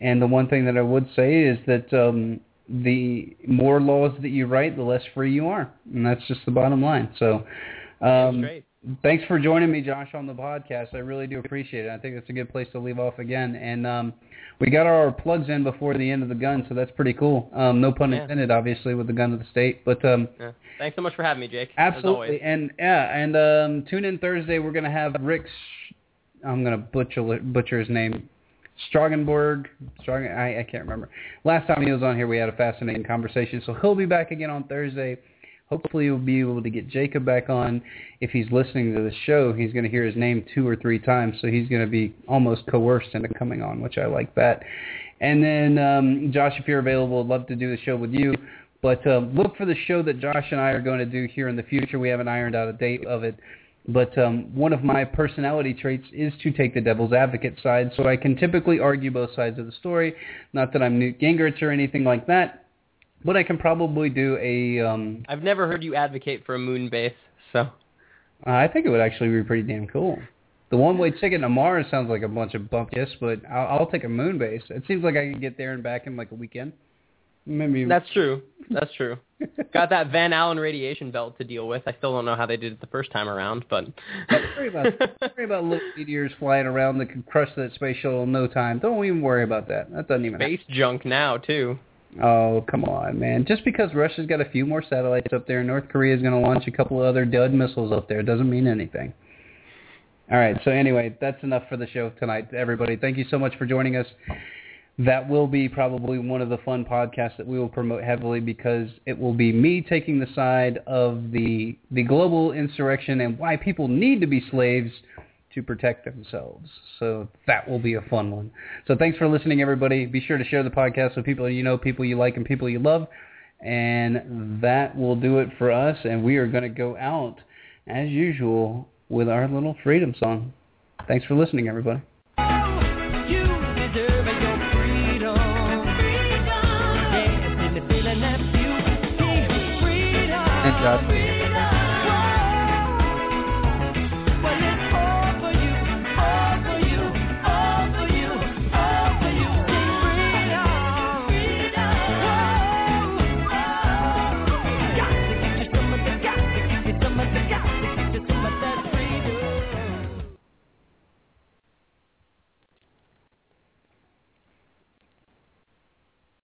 And the one thing that I would say is that um, the more laws that you write, the less free you are, and that's just the bottom line. So, um, thanks for joining me, Josh, on the podcast. I really do appreciate it. I think that's a good place to leave off again. And um, we got our plugs in before the end of the gun, so that's pretty cool. Um, no pun Yeah. intended, obviously, with the gun of the state. But um, Yeah. Thanks so much for having me, Jake. Absolutely, and yeah, and um, tune in Thursday. We're gonna have Rick. Sh- I'm gonna butcher butcher his name. Strogenborg. Strong. I, I can't remember. Last time he was on here, we had a fascinating conversation. So he'll be back again on Thursday. Hopefully, we'll be able to get Jacob back on. If he's listening to the show, he's going to hear his name two or three times, so he's going to be almost coerced into coming on, which I like that. And then, um, Josh, if you're available, I'd love to do the show with you. But uh, look for the show that Josh and I are going to do here in the future. We haven't ironed out a date of it. But um, one of my personality traits is to take the devil's advocate side, so I can typically argue both sides of the story. Not that I'm Newt Gingrich or anything like that, but I can probably do a. Um, I've never heard you advocate for a moon base, so I think it would actually be pretty damn cool. The one-way ticket to Mars sounds like a bunch of yes, but I'll, I'll take a moon base. It seems like I could get there and back in like a weekend. Maybe that's true. That's true. Got that Van Allen radiation belt to deal with. I still don't know how they did it the first time around, but Don't worry about don't worry about little meteors flying around that can crush that space shuttle in no time. Don't even worry about that. That doesn't even. space junk now too. Oh come on, man! Just because Russia's got a few more satellites up there, and North Korea is going to launch a couple of other dud missiles up there, doesn't mean anything. All right. So anyway, that's enough for the show tonight, everybody. Thank you so much for joining us. That will be probably one of the fun podcasts that we will promote heavily because it will be me taking the side of the the global insurrection and why people need to be slaves to protect themselves. So that will be a fun one. So thanks for listening, everybody. Be sure to share the podcast with people you know, people you like, and people you love. And that will do it for us. And we are going to go out, as usual, with our little freedom song. Thanks for listening, everybody. Josh.